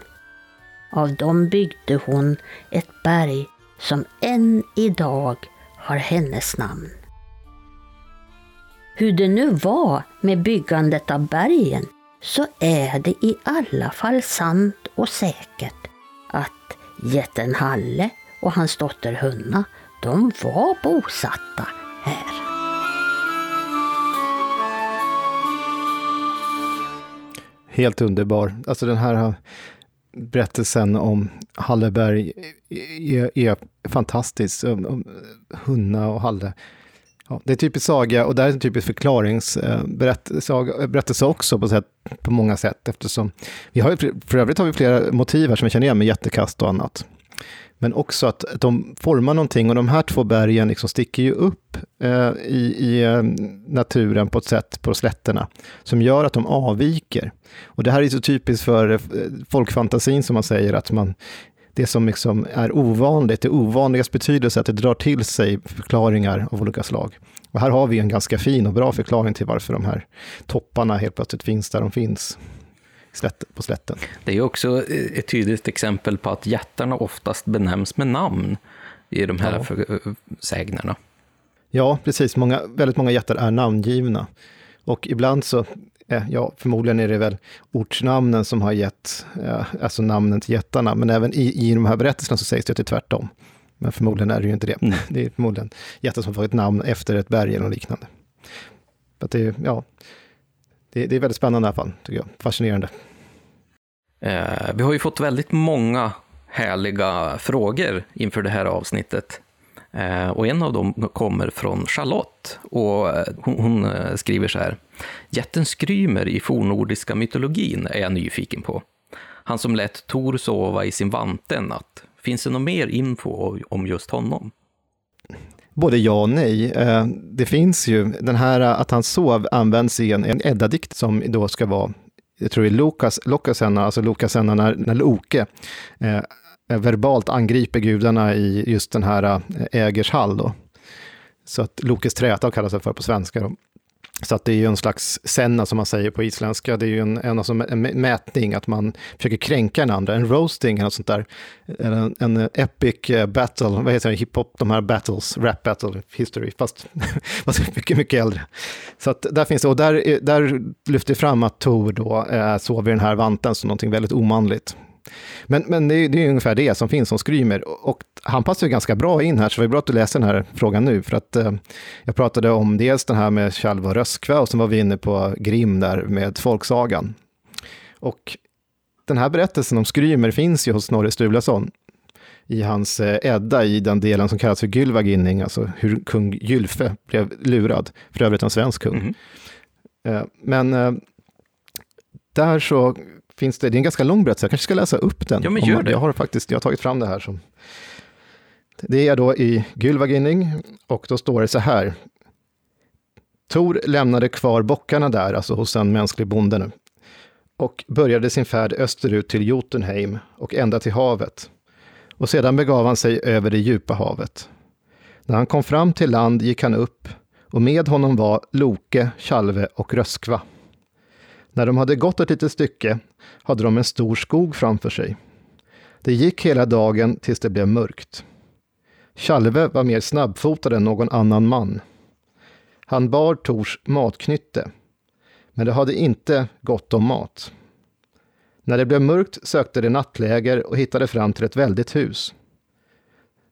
Av dem byggde hon ett berg som än idag har hennes namn. Hur det nu var med byggandet av bergen så är det i alla fall sant och säkert att jätten Halle och hans dotter Hunna, de var bosatta här. Helt underbar. Alltså den här berättelsen om Halleberg är, är fantastisk. Hunna och Halle Ja, det är typiskt saga och det är en typisk förklaringsberättelse eh, eh, också på, sätt, på många sätt eftersom vi har, för övrigt har vi flera motiv här som vi känner igen med jättekast och annat. Men också att de formar någonting och de här två bergen liksom sticker ju upp eh, i, i eh, naturen på ett sätt på slätterna som gör att de avviker. Och det här är så typiskt för folkfantasin som man säger att man det som liksom är ovanligt, det ovanligas betydelse, att det drar till sig förklaringar av olika slag. Och här har vi en ganska fin och bra förklaring till varför de här topparna helt plötsligt finns där de finns på slätten. Det är också ett tydligt exempel på att jättarna oftast benämns med namn i de här ja. sägnerna. Ja, precis. Många, väldigt många jättar är namngivna. Och ibland så Eh, ja, förmodligen är det väl ortsnamnen som har gett, eh, alltså namnen till jättarna, men även i, i de här berättelserna så sägs det att det är tvärtom. Men förmodligen är det ju inte det. Mm. Det är förmodligen jättar som får ett namn efter ett berg eller liknande. Att det, ja, det, det är väldigt spännande i alla fall, tycker jag. Fascinerande. Eh, vi har ju fått väldigt många härliga frågor inför det här avsnittet. Eh, och en av dem kommer från Charlotte och eh, hon, eh, skriver så här. Jätten Skrymer i fornordiska mytologin är jag nyfiken på. Han som lät Tor sova i sin vante en natt. Finns det någon mer info om just honom? Både ja och nej. Det finns ju, den här att han sov används i en, en Edda-dikt som då ska vara, jag tror det är Lukas, Lokasenna, alltså Lokasenna när, när Loke Eh, Eh, verbalt angriper gudarna i just den här eh, Ägers hall. Då. Så att Lokes träta kallas det för på svenska. Då. Så att det är ju en slags senna som man säger på isländska. Det är ju en, en, alltså en mätning, att man försöker kränka en andra. En roasting eller sånt där. En, en epic eh, battle, vad heter det, hiphop, de här battles, rap battle history, fast, fast mycket, mycket äldre. Så att där finns det, och där, eh, där lyfter fram att Tor då eh, sover i den här vanten som någonting väldigt omanligt. Men, men det, är, det är ungefär det som finns som Skrymer. Och han passar ju ganska bra in här, så det är bra att du läser den här frågan nu. För att eh, jag pratade om dels den här med Tjalva Röskva och sen var vi inne på Grim där med folksagan. Och den här berättelsen om Skrymer finns ju hos Snorre Sturlason i hans eh, Edda i den delen som kallas för Gylvaginning, alltså hur kung Gylfe blev lurad, för övrigt en svensk kung. Mm. Men eh, där så finns det, det är en ganska lång berättelse, jag kanske ska läsa upp den. Ja, men gör det. Jag har faktiskt, jag har tagit fram det här som... Det är då i Gylvaginning och då står det så här. Tor lämnade kvar bockarna där, alltså hos en mänsklig bonde nu, och började sin färd österut till Jotunheim och ända till havet. Och sedan begav han sig över det djupa havet. När han kom fram till land gick han upp och med honom var Loke, Tjalve och Röskva. När de hade gått ett litet stycke hade de en stor skog framför sig. Det gick hela dagen tills det blev mörkt. Tjalve var mer snabbfotad än någon annan man. Han bar Tors matknytte, men det hade inte gott om mat. När det blev mörkt sökte de nattläger och hittade fram till ett väldigt hus.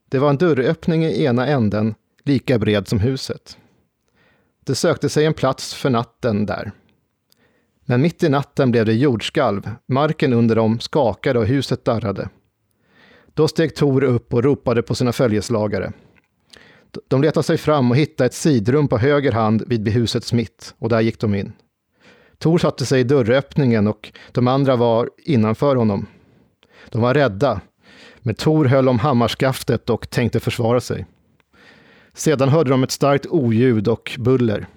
Det var en dörröppning i ena änden, lika bred som huset. De sökte sig en plats för natten där. Men mitt i natten blev det jordskalv, marken under dem skakade och huset darrade. Då steg Tor upp och ropade på sina följeslagare. De letade sig fram och hittade ett sidrum på höger hand vid husets mitt, och där gick de in. Tor satte sig i dörröppningen och de andra var innanför honom. De var rädda, men Tor höll om hammarskaftet och tänkte försvara sig. Sedan hörde de ett starkt oljud och buller.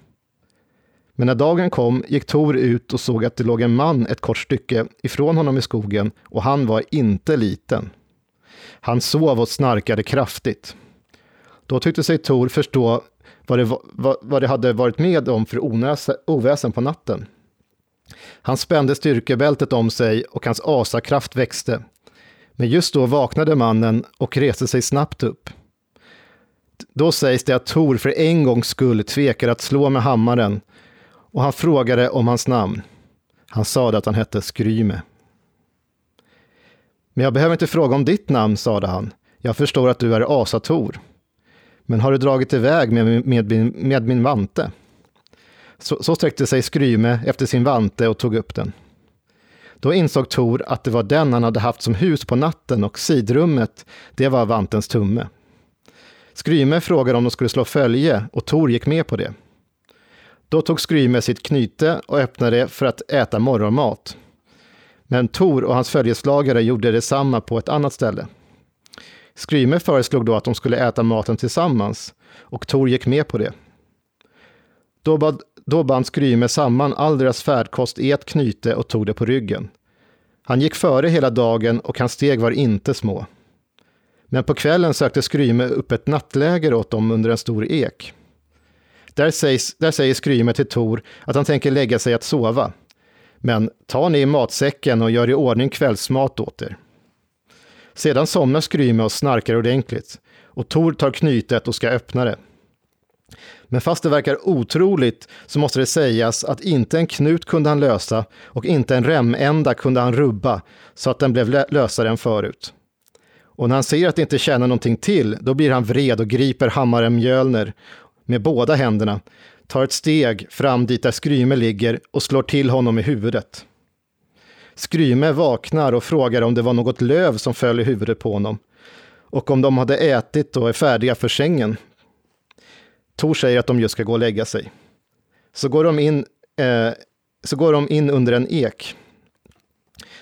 Men när dagen kom gick Tor ut och såg att det låg en man ett kort stycke ifrån honom i skogen och han var inte liten. Han sov och snarkade kraftigt. Då tyckte sig Tor förstå vad det, vad, vad det hade varit med om för oväsen på natten. Han spände styrkebältet om sig och hans asakraft växte. Men just då vaknade mannen och reste sig snabbt upp. Då sägs det att Tor för en gångs skull tvekade att slå med hammaren och han frågade om hans namn. Han sade att han hette Skryme. Men jag behöver inte fråga om ditt namn, sade han. Jag förstår att du är Asator. Men har du dragit iväg med, med, med min vante? Så, så sträckte sig Skryme efter sin vante och tog upp den. Då insåg Tor att det var den han hade haft som hus på natten och sidrummet, det var vantens tumme. Skryme frågade om de skulle slå följe och Tor gick med på det. Då tog Skryme sitt knyte och öppnade för att äta morgonmat. Men Tor och hans följeslagare gjorde detsamma på ett annat ställe. Skryme föreslog då att de skulle äta maten tillsammans och Tor gick med på det. Då, bad, då band Skryme samman all deras färdkost i ett knyte och tog det på ryggen. Han gick före hela dagen och hans steg var inte små. Men på kvällen sökte Skryme upp ett nattläger åt dem under en stor ek. Där, sägs, där säger Skryme till Tor att han tänker lägga sig att sova. Men ta ni i matsäcken och gör i ordning kvällsmat åt er. Sedan somnar Skryme och snarkar ordentligt och Tor tar knytet och ska öppna det. Men fast det verkar otroligt så måste det sägas att inte en knut kunde han lösa och inte en remända kunde han rubba så att den blev lösare än förut. Och när han ser att det inte känner någonting till, då blir han vred och griper hammaren Mjölner med båda händerna, tar ett steg fram dit där Skryme ligger och slår till honom i huvudet. Skryme vaknar och frågar om det var något löv som föll i huvudet på honom och om de hade ätit och är färdiga för sängen. Tor säger att de just ska gå och lägga sig. Så går de in, eh, så går de in under en ek.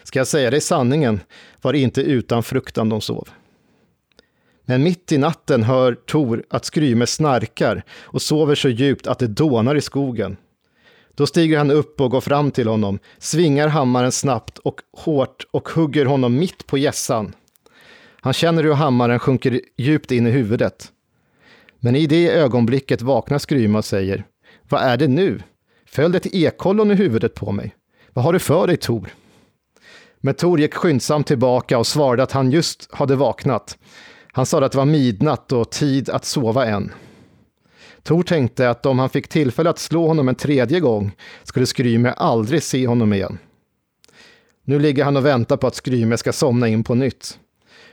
Ska jag säga dig sanningen var det inte utan fruktan de sov. Men mitt i natten hör Tor att Skryme snarkar och sover så djupt att det dånar i skogen. Då stiger han upp och går fram till honom, svingar hammaren snabbt och hårt och hugger honom mitt på gässan. Han känner hur hammaren sjunker djupt in i huvudet. Men i det ögonblicket vaknar Skryme och säger Vad är det nu? Föll det ett ekollon i huvudet på mig? Vad har du för dig, Tor? Men Tor gick skyndsamt tillbaka och svarade att han just hade vaknat. Han sa att det var midnatt och tid att sova än. Tor tänkte att om han fick tillfälle att slå honom en tredje gång skulle Skryme aldrig se honom igen. Nu ligger han och väntar på att Skryme ska somna in på nytt.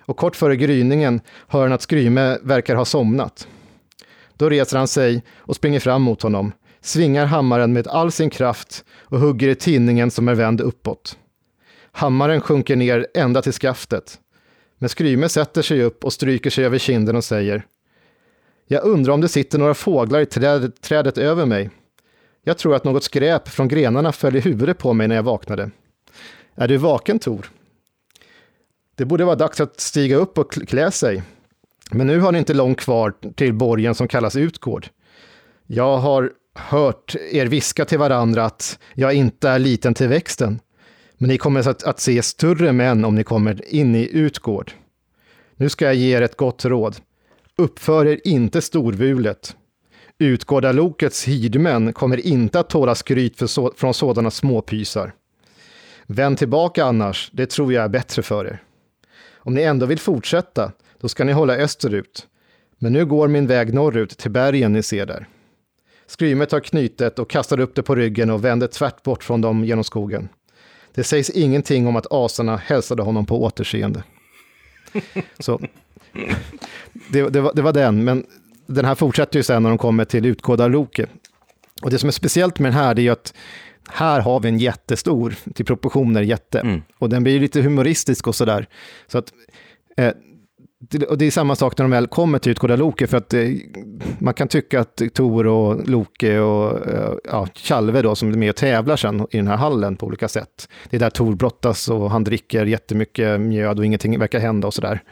Och kort före gryningen hör han att Skryme verkar ha somnat. Då reser han sig och springer fram mot honom, svingar hammaren med all sin kraft och hugger i tinningen som är vänd uppåt. Hammaren sjunker ner ända till skaftet. Men Skryme sätter sig upp och stryker sig över kinden och säger Jag undrar om det sitter några fåglar i trädet, trädet över mig. Jag tror att något skräp från grenarna föll i huvudet på mig när jag vaknade. Är du vaken, Tor? Det borde vara dags att stiga upp och klä sig. Men nu har ni inte långt kvar till borgen som kallas Utgård. Jag har hört er viska till varandra att jag inte är liten till växten. Men ni kommer att, att se större män om ni kommer in i Utgård. Nu ska jag ge er ett gott råd. Uppför er inte storvulet. Utgårdalokets hyrdmän kommer inte att tåla skryt så, från sådana småpysar. Vänd tillbaka annars, det tror jag är bättre för er. Om ni ändå vill fortsätta, då ska ni hålla österut. Men nu går min väg norrut till bergen ni ser där. Skrymet tar knytet och kastar upp det på ryggen och vänder tvärt bort från dem genom skogen. Det sägs ingenting om att asarna hälsade honom på återseende. Så, det, det, var, det var den, men den här fortsätter ju sen när de kommer till Utgårdarloke. Och det som är speciellt med den här, är ju att här har vi en jättestor, till proportioner jätte. Mm. Och den blir lite humoristisk och sådär. Så att, eh, och det är samma sak när de väl kommer till Utgårda Loke, för att eh, man kan tycka att Tor och Loke och eh, ja, Chalve då, som är med och tävlar sen i den här hallen på olika sätt. Det är där Tor brottas och han dricker jättemycket mjöd och ingenting verkar hända och sådär.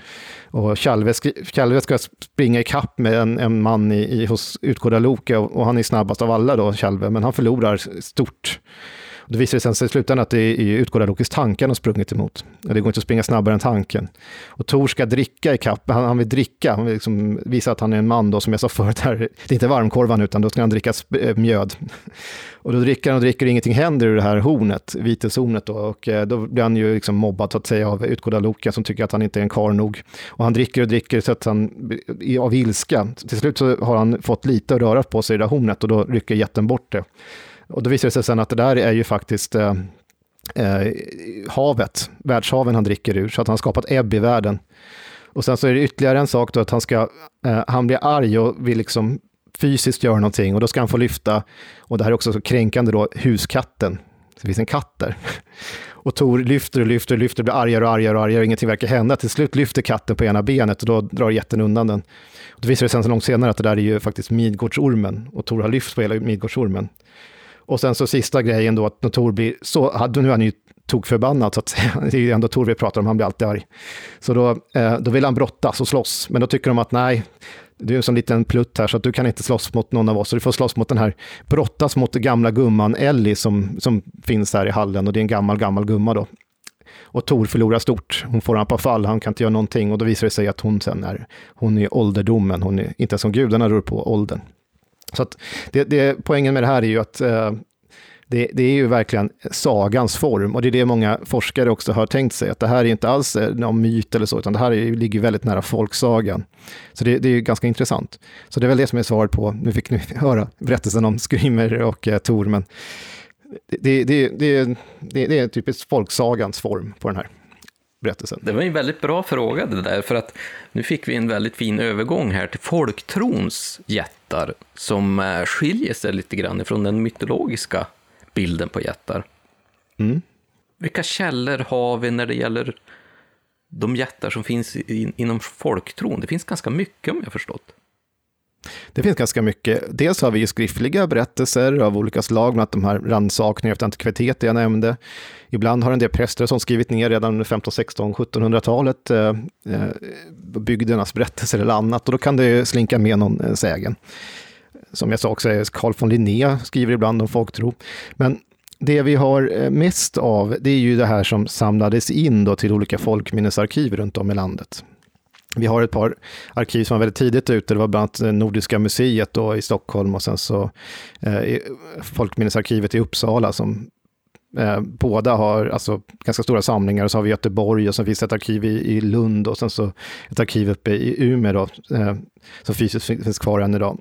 Och Chalve, Chalve ska springa i kapp med en, en man i, i, hos Utgårda Loke och, och, han är snabbast av alla då, Chalve, men han förlorar stort. Det visar sig sen i slutändan att det är Utgårdarlokes tanken har sprungit emot. Det går inte att springa snabbare än tanken. Och Tor ska dricka i kapp. Han, han vill dricka, han vill liksom visa att han är en man då, som jag sa förut, här. det är inte varmkorvan utan då ska han dricka eh, mjöd. Och då dricker han och dricker och ingenting händer ur det här hornet, viteshornet då. Och eh, då blir han ju liksom mobbad så att säga av Utgårdarloken som tycker att han inte är en karl nog. Och han dricker och dricker så att han, av ilska, till slut så har han fått lite att röra på sig i det där hornet och då rycker jätten bort det. Och då visar det sig sen att det där är ju faktiskt eh, eh, havet, världshaven han dricker ur, så att han har skapat ebb i världen. Och sen så är det ytterligare en sak då att han ska, eh, han blir arg och vill liksom fysiskt göra någonting och då ska han få lyfta, och det här är också så kränkande då, huskatten. Det finns en katt där. Och Tor lyfter och lyfter och lyfter, blir argare och argare och argare, och ingenting verkar hända. Till slut lyfter katten på ena benet och då drar jätten undan den. Och då visar det sig sen så långt senare att det där är ju faktiskt Midgårdsormen, och Tor har lyft på hela Midgårdsormen. Och sen så sista grejen då, att när Tor blir så, nu är han ju tokförbannad, så att det är ju ändå Tor vi pratar om, han blir alltid arg. Så då, eh, då vill han brottas och slåss, men då tycker de att nej, du är en sån liten plutt här så att du kan inte slåss mot någon av oss. Så du får slåss mot den här, brottas mot gamla gumman Ellie som, som finns här i hallen och det är en gammal, gammal gumma då. Och Tor förlorar stort. Hon får han på fall, han kan inte göra någonting och då visar det sig att hon sen är, hon är ålderdomen, hon är inte som gudarna rör på åldern. Så att det, det, poängen med det här är ju att eh, det, det, är ju verkligen sagans form och det är det många forskare också har tänkt sig, att det här är inte alls eh, någon myt eller så, utan det här är, ligger väldigt nära folksagan. Så det, det är ju ganska intressant. Så det är väl det som är svaret på, nu fick ni höra berättelsen om Skrymer och eh, Tor, men det, det, det, det, är typiskt folksagans form på den här berättelsen. Det var en väldigt bra fråga det där, för att nu fick vi en väldigt fin övergång här till folktrons jätte, jättar, som eh, skiljer sig lite grann från den mytologiska bilden på jättar. Mm. Vilka källor har vi när det gäller de jättar som finns in, inom folktron? Det finns ganska mycket om jag förstått. Det finns ganska mycket. Dels har vi ju skriftliga berättelser av olika slag, bland annat de här rannsakningar efter antikviteter jag nämnde. Ibland har en del präster som skrivit ner redan under 15, 16, 1700-talet eh, bygdernas berättelser eller annat och då kan det slinka med någon eh, sägen. Som jag sa också, eh, Carl von Linné skriver ibland om folktro. Men det vi har eh, mest av, det är ju det här som samlades in då till olika folkminnesarkiv runt om i landet. Vi har ett par arkiv som var väldigt tidigt ute. Det var bland annat eh, Nordiska museet då i Stockholm och sen så eh, Folkminnesarkivet i Uppsala som eh, båda har alltså, ganska stora samlingar. Och så har vi Göteborg och sen finns det ett arkiv i, i Lund och sen så ett arkiv uppe i Umeå då, eh, som fysiskt finns kvar än idag.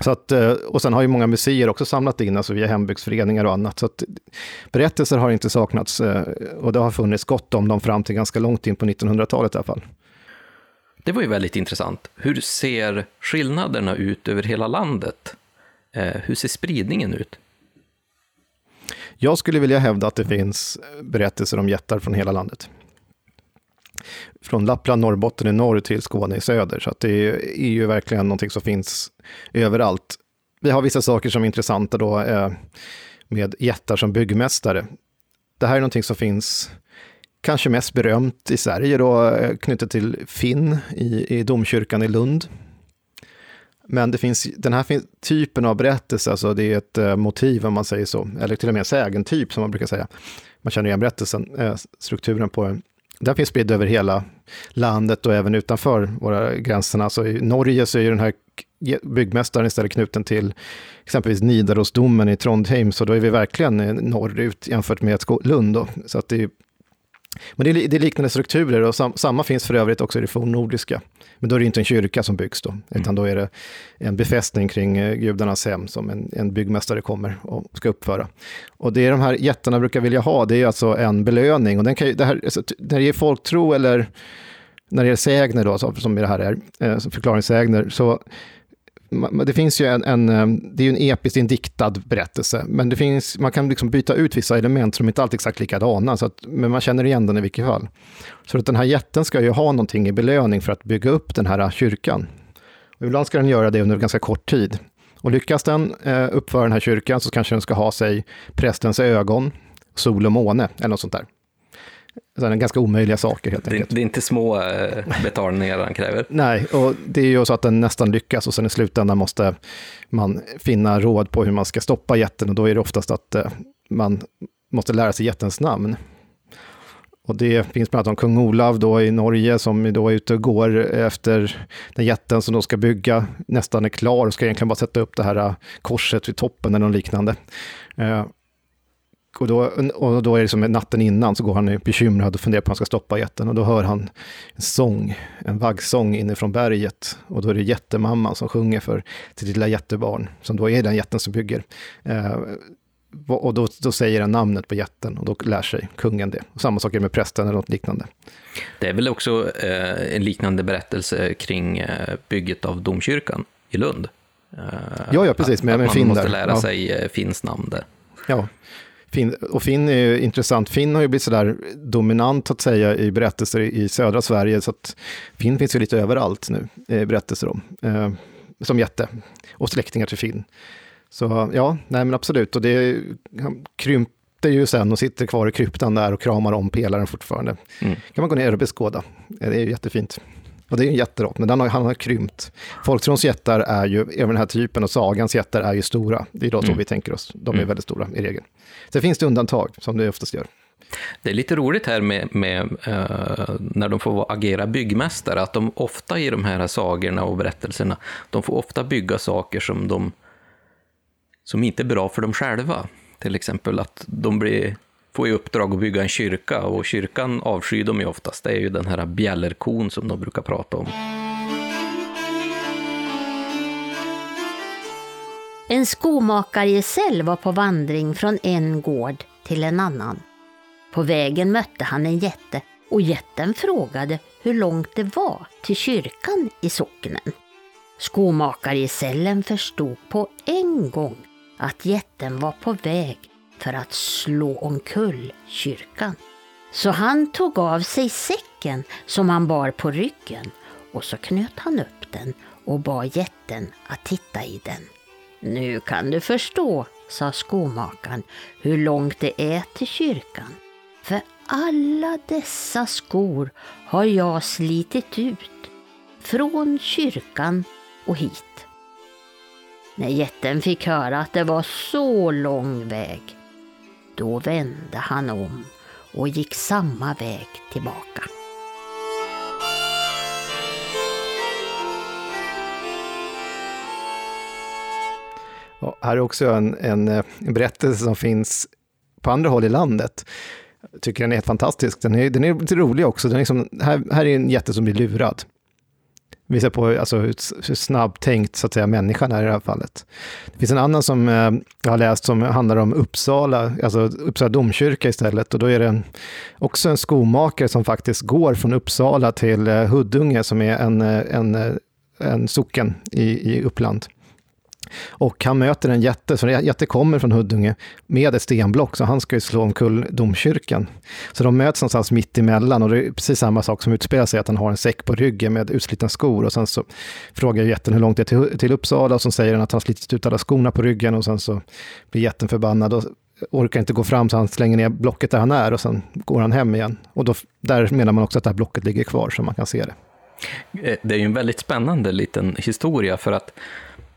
Så att, eh, och sen har ju många museer också samlat in, alltså via hembygdsföreningar och annat. Så att berättelser har inte saknats eh, och det har funnits gott om dem fram till ganska långt in på 1900-talet i alla fall. Det var ju väldigt intressant. Hur ser skillnaderna ut över hela landet? Eh, hur ser spridningen ut? Jag skulle vilja hävda att det finns berättelser om jättar från hela landet. Från Lappland, Norrbotten i norr till Skåne i söder. Så att det är ju verkligen någonting som finns överallt. Vi har vissa saker som är intressanta då eh, med jättar som byggmästare. Det här är någonting som finns kanske mest berömt i Sverige då, eh, knutet till Finn i, i domkyrkan i Lund. Men det finns, den här typen av berättelse, alltså det är ett eh, motiv om man säger så, eller till och med en sägentyp som man brukar säga. Man känner igen berättelsen, eh, strukturen på den. Den finns spridd över hela landet och även utanför våra gränserna. Alltså i Norge så är ju den här byggmästaren istället knuten till exempelvis Nidarosdomen i Trondheim, så då är vi verkligen norrut jämfört med Lund. Då. Så att det är men det är, det är liknande strukturer och sam, samma finns för övrigt också i det fornnordiska. Men då är det inte en kyrka som byggs då, utan mm. då är det en befästning kring eh, gudarnas hem som en, en byggmästare kommer och ska uppföra. Och det de här jättarna brukar vilja ha, det är alltså en belöning. Och den kan, det här, alltså, när det är folktro eller när det är sägner då, som det här är, eh, förklaringssägner, så det finns ju en, en, eh, det är ju en episk, en diktad berättelse, men det finns, man kan liksom byta ut vissa element som inte alltid är exakt likadana, så att, men man känner igen den i vilket fall. Så att den här jätten ska ju ha någonting i belöning för att bygga upp den här kyrkan. Och ibland ska den göra det under ganska kort tid. Och lyckas den eh, uppföra den här kyrkan så kanske den ska ha sig prästens ögon, sol och måne eller något sånt där. Sådana ganska omöjliga saker helt enkelt. Det, det är inte små eh, betalningar han kräver. Nej, och det är ju så att den nästan lyckas och sen i slutändan måste man finna råd på hur man ska stoppa jätten och då är det oftast att eh, man måste lära sig jättens namn. Och det finns bland annat om kung Olav då i Norge som då är ute och går efter den jätten som då ska bygga, nästan är klar och ska egentligen bara sätta upp det här eh, korset vid toppen eller något liknande. Och då, och då är det som natten innan så går han bekymrad och funderar på hur han ska stoppa jätten. Och då hör han en sång, en vaggsång inifrån berget. Och då är det jättemamman som sjunger för sitt lilla jättebarn, som då är den jätten som bygger. Eh, och då, då säger han namnet på jätten och då lär sig kungen det. Och samma sak är med prästen eller något liknande. Det är väl också eh, en liknande berättelse kring eh, bygget av domkyrkan i Lund. Eh, ja, ja, precis. Med, att, med att man måste lära ja. sig eh, Finns namn där. Ja, Finn, och Finn är ju intressant. Finn har ju blivit sådär dominant att säga i berättelser i södra Sverige, så att Finn finns ju lite överallt nu, eh, berättelser om. Eh, som jätte, och släktingar till Finn. Så ja, nej men absolut. Och det han krympte ju sen och sitter kvar i kryptan där och kramar om pelaren fortfarande. Mm. kan man gå ner och beskåda. Det är ju jättefint. Och det är ju jätterått, men den har, han har krympt. Folktrons jättar är ju, även den här typen, och sagans jättar är ju stora. Det är då så mm. vi tänker oss. De är mm. väldigt stora i regel. Sen finns det undantag, som det oftast gör. Det är lite roligt här med, med uh, när de får agera byggmästare, att de ofta i de här sagorna och berättelserna, de får ofta bygga saker som, de, som inte är bra för dem själva. Till exempel att de blir får i uppdrag att bygga en kyrka och kyrkan avskyr de ju oftast. Det är ju den här bjällerkon som de brukar prata om. En skomakargesäll var på vandring från en gård till en annan. På vägen mötte han en jätte och jätten frågade hur långt det var till kyrkan i socknen. Skomakargesällen förstod på en gång att jätten var på väg för att slå omkull kyrkan. Så han tog av sig säcken som han bar på ryggen och så knöt han upp den och bad jätten att titta i den. Nu kan du förstå, sa skomakaren, hur långt det är till kyrkan. För alla dessa skor har jag slitit ut, från kyrkan och hit. När jätten fick höra att det var så lång väg då vände han om och gick samma väg tillbaka. Ja, här är också en, en, eh, berättelse som finns på andra håll i landet. Jag tycker den är helt fantastisk. Den är, den är lite rolig också. Den är liksom, här, här är en jätte som blir lurad. Visar på alltså, hur, hur snabbtänkt så att säga, människan är i det här fallet. Det finns en annan som eh, jag har läst som handlar om Uppsala, alltså Uppsala domkyrka istället. Och då är det en, också en skomakare som faktiskt går från Uppsala till eh, Huddunge som är en, eh, en, eh, en socken i, i Uppland. Och han möter en jätte, så en jätte kommer från Huddunge med ett stenblock, så han ska ju slå omkull domkyrkan. Så de möts någonstans mitt emellan och det är precis samma sak som utspelar sig, att han har en säck på ryggen med utslitna skor och sen så frågar jätten hur långt det är till, till Uppsala och så säger han att han slitit ut alla skorna på ryggen och sen så blir jätten förbannad och orkar inte gå fram så han slänger ner blocket där han är och sen går han hem igen. Och då, där menar man också att det här blocket ligger kvar så man kan se det. Eh, det är ju en väldigt spännande liten historia för att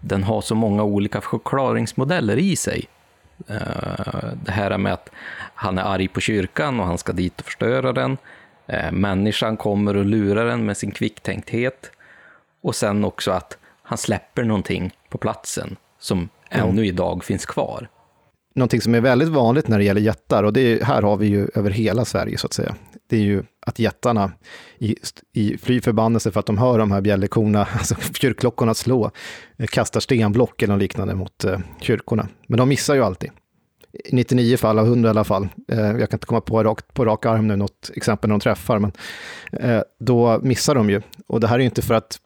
den har så många olika förklaringsmodeller i sig. Eh, det här med att han är arg på kyrkan och han ska dit och förstöra den. Eh, människan kommer och lurar den med sin kvicktänkthet. Och sen också att han släpper någonting på platsen som ännu idag finns kvar. Någonting som är väldigt vanligt när det gäller jättar, och det är, här har vi ju över hela Sverige så att säga, det är ju att jättarna i, i fly förbannelse för att de hör de här bjällerkorna, alltså kyrkklockorna slå, eh, kastar stenblock eller liknande mot eh, kyrkorna. Men de missar ju alltid. 99 fall av 100 i alla fall. Eh, jag kan inte komma på rak, på rak arm nu något exempel när de träffar, men eh, då missar de ju. Och det här är ju inte för att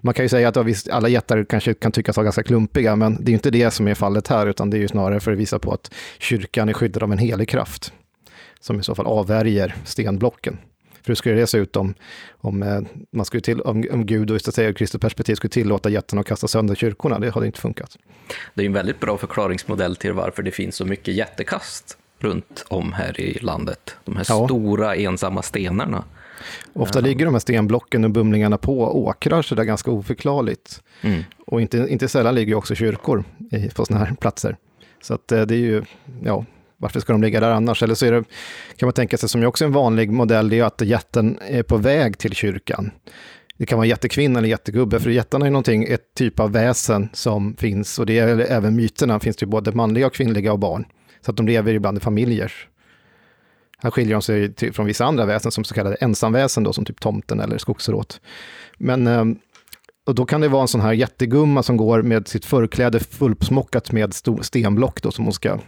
man kan ju säga att ja, visst, alla jättar kanske kan tyckas vara ganska klumpiga, men det är ju inte det som är fallet här, utan det är ju snarare för att visa på att kyrkan är skyddad av en helig kraft, som i så fall avvärjer stenblocken. För hur skulle det se ut om, om, eh, man skulle till, om, om Gud och ur Kristus perspektiv skulle tillåta jättarna att kasta sönder kyrkorna? Det hade inte funkat. Det är en väldigt bra förklaringsmodell till varför det finns så mycket jättekast runt om här i landet. De här ja. stora ensamma stenarna. Ofta ligger de här stenblocken och bumlingarna på åkrar så det är ganska oförklarligt. Mm. Och inte, inte sällan ligger också kyrkor på sådana här platser. Så att eh, det är ju, ja, varför ska de ligga där annars? Eller så är det, kan man tänka sig, som också är en vanlig modell, det är att jätten är på väg till kyrkan. Det kan vara jättekvinna eller jättegubbe, för jättarna är någonting, ett typ av väsen som finns, och det är även myterna, finns det ju både manliga och kvinnliga och barn. Så att de lever ibland i familjer. Här skiljer de sig till, från vissa andra väsen, som så kallade ensamväsen, då, som typ tomten eller skogsråt. Men ehm, och då kan det vara en sån här jättegumma som går med sitt förkläde fullsmockat med stenblock då, som hon ska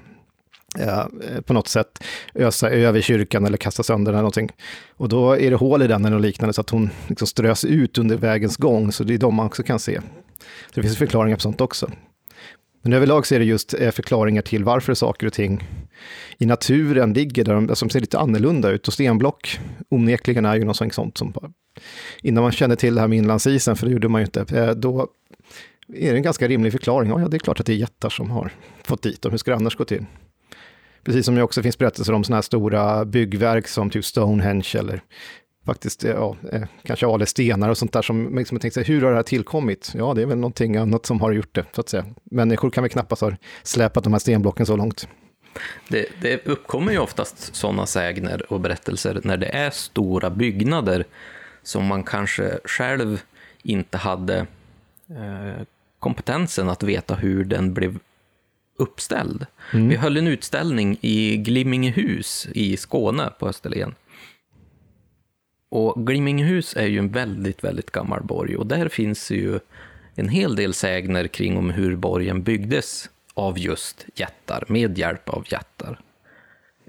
Eh, på något sätt ösa över kyrkan eller kasta sönder den eller någonting. Och då är det hål i den eller liknande så att hon liksom strös ut under vägens gång, så det är de man också kan se. Så det finns förklaringar på sånt också. Men överlag så är det just eh, förklaringar till varför saker och ting i naturen ligger där de, alltså, som ser lite annorlunda ut. Och stenblock onekligen är ju något sånt som bara, innan man kände till det här med inlandsisen, för det gjorde man ju inte, eh, då är det en ganska rimlig förklaring. Ja, det är klart att det är jättar som har fått dit dem. Hur ska det annars gå till? Precis som det också finns berättelser om sådana här stora byggverk som typ Stonehenge eller faktiskt eh, ja, eh, kanske Ale stenar och sånt där som liksom, jag tänkte sig, hur har det här tillkommit? Ja, det är väl någonting annat som har gjort det, så att säga. Människor kan väl knappast ha släpat de här stenblocken så långt. Det, det uppkommer ju oftast sådana sägner och berättelser när det är stora byggnader som man kanske själv inte hade eh, kompetensen att veta hur den blev uppställd. Mm. Vi höll en utställning i Glimmingehus i Skåne på Österlen. Och Glimmingehus är ju en väldigt, väldigt gammal borg och där finns ju en hel del sägner kring om hur borgen byggdes av just jättar, med hjälp av jättar.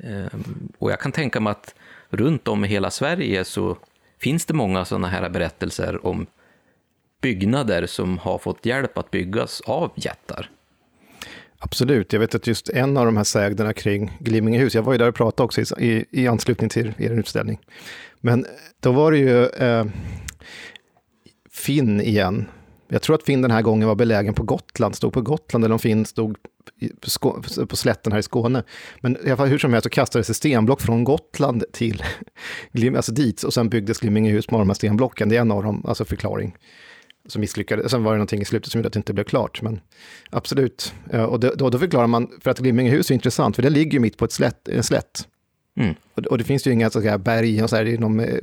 Ehm, och jag kan tänka mig att runt om i hela Sverige så finns det många sådana här berättelser om byggnader som har fått hjälp att byggas av jättar. Absolut, jag vet att just en av de här sägnerna kring Glimmingehus, jag var ju där och pratade också i, i, anslutning till er utställning. Men eh, då var det ju eh, Finn igen. Jag tror att Finn den här gången var belägen på Gotland, stod på Gotland, eller om Finn stod på, på slätten här i Skåne. Men i alla fall, hur som helst så kastades det stenblock från Gotland till alltså dit, och sen byggdes Glimmingehus med de här stenblocken. Det är en av dem, alltså förklaring som misslyckades. Sen var det någonting i slutet som gjorde att det inte blev klart. Men absolut. Och då, då förklarar man, för att Glimmingehus är intressant, för det ligger mitt på ett slätt, en slätt. Mm. Och, och, det finns ju inga så här, berg och så här, inom eh,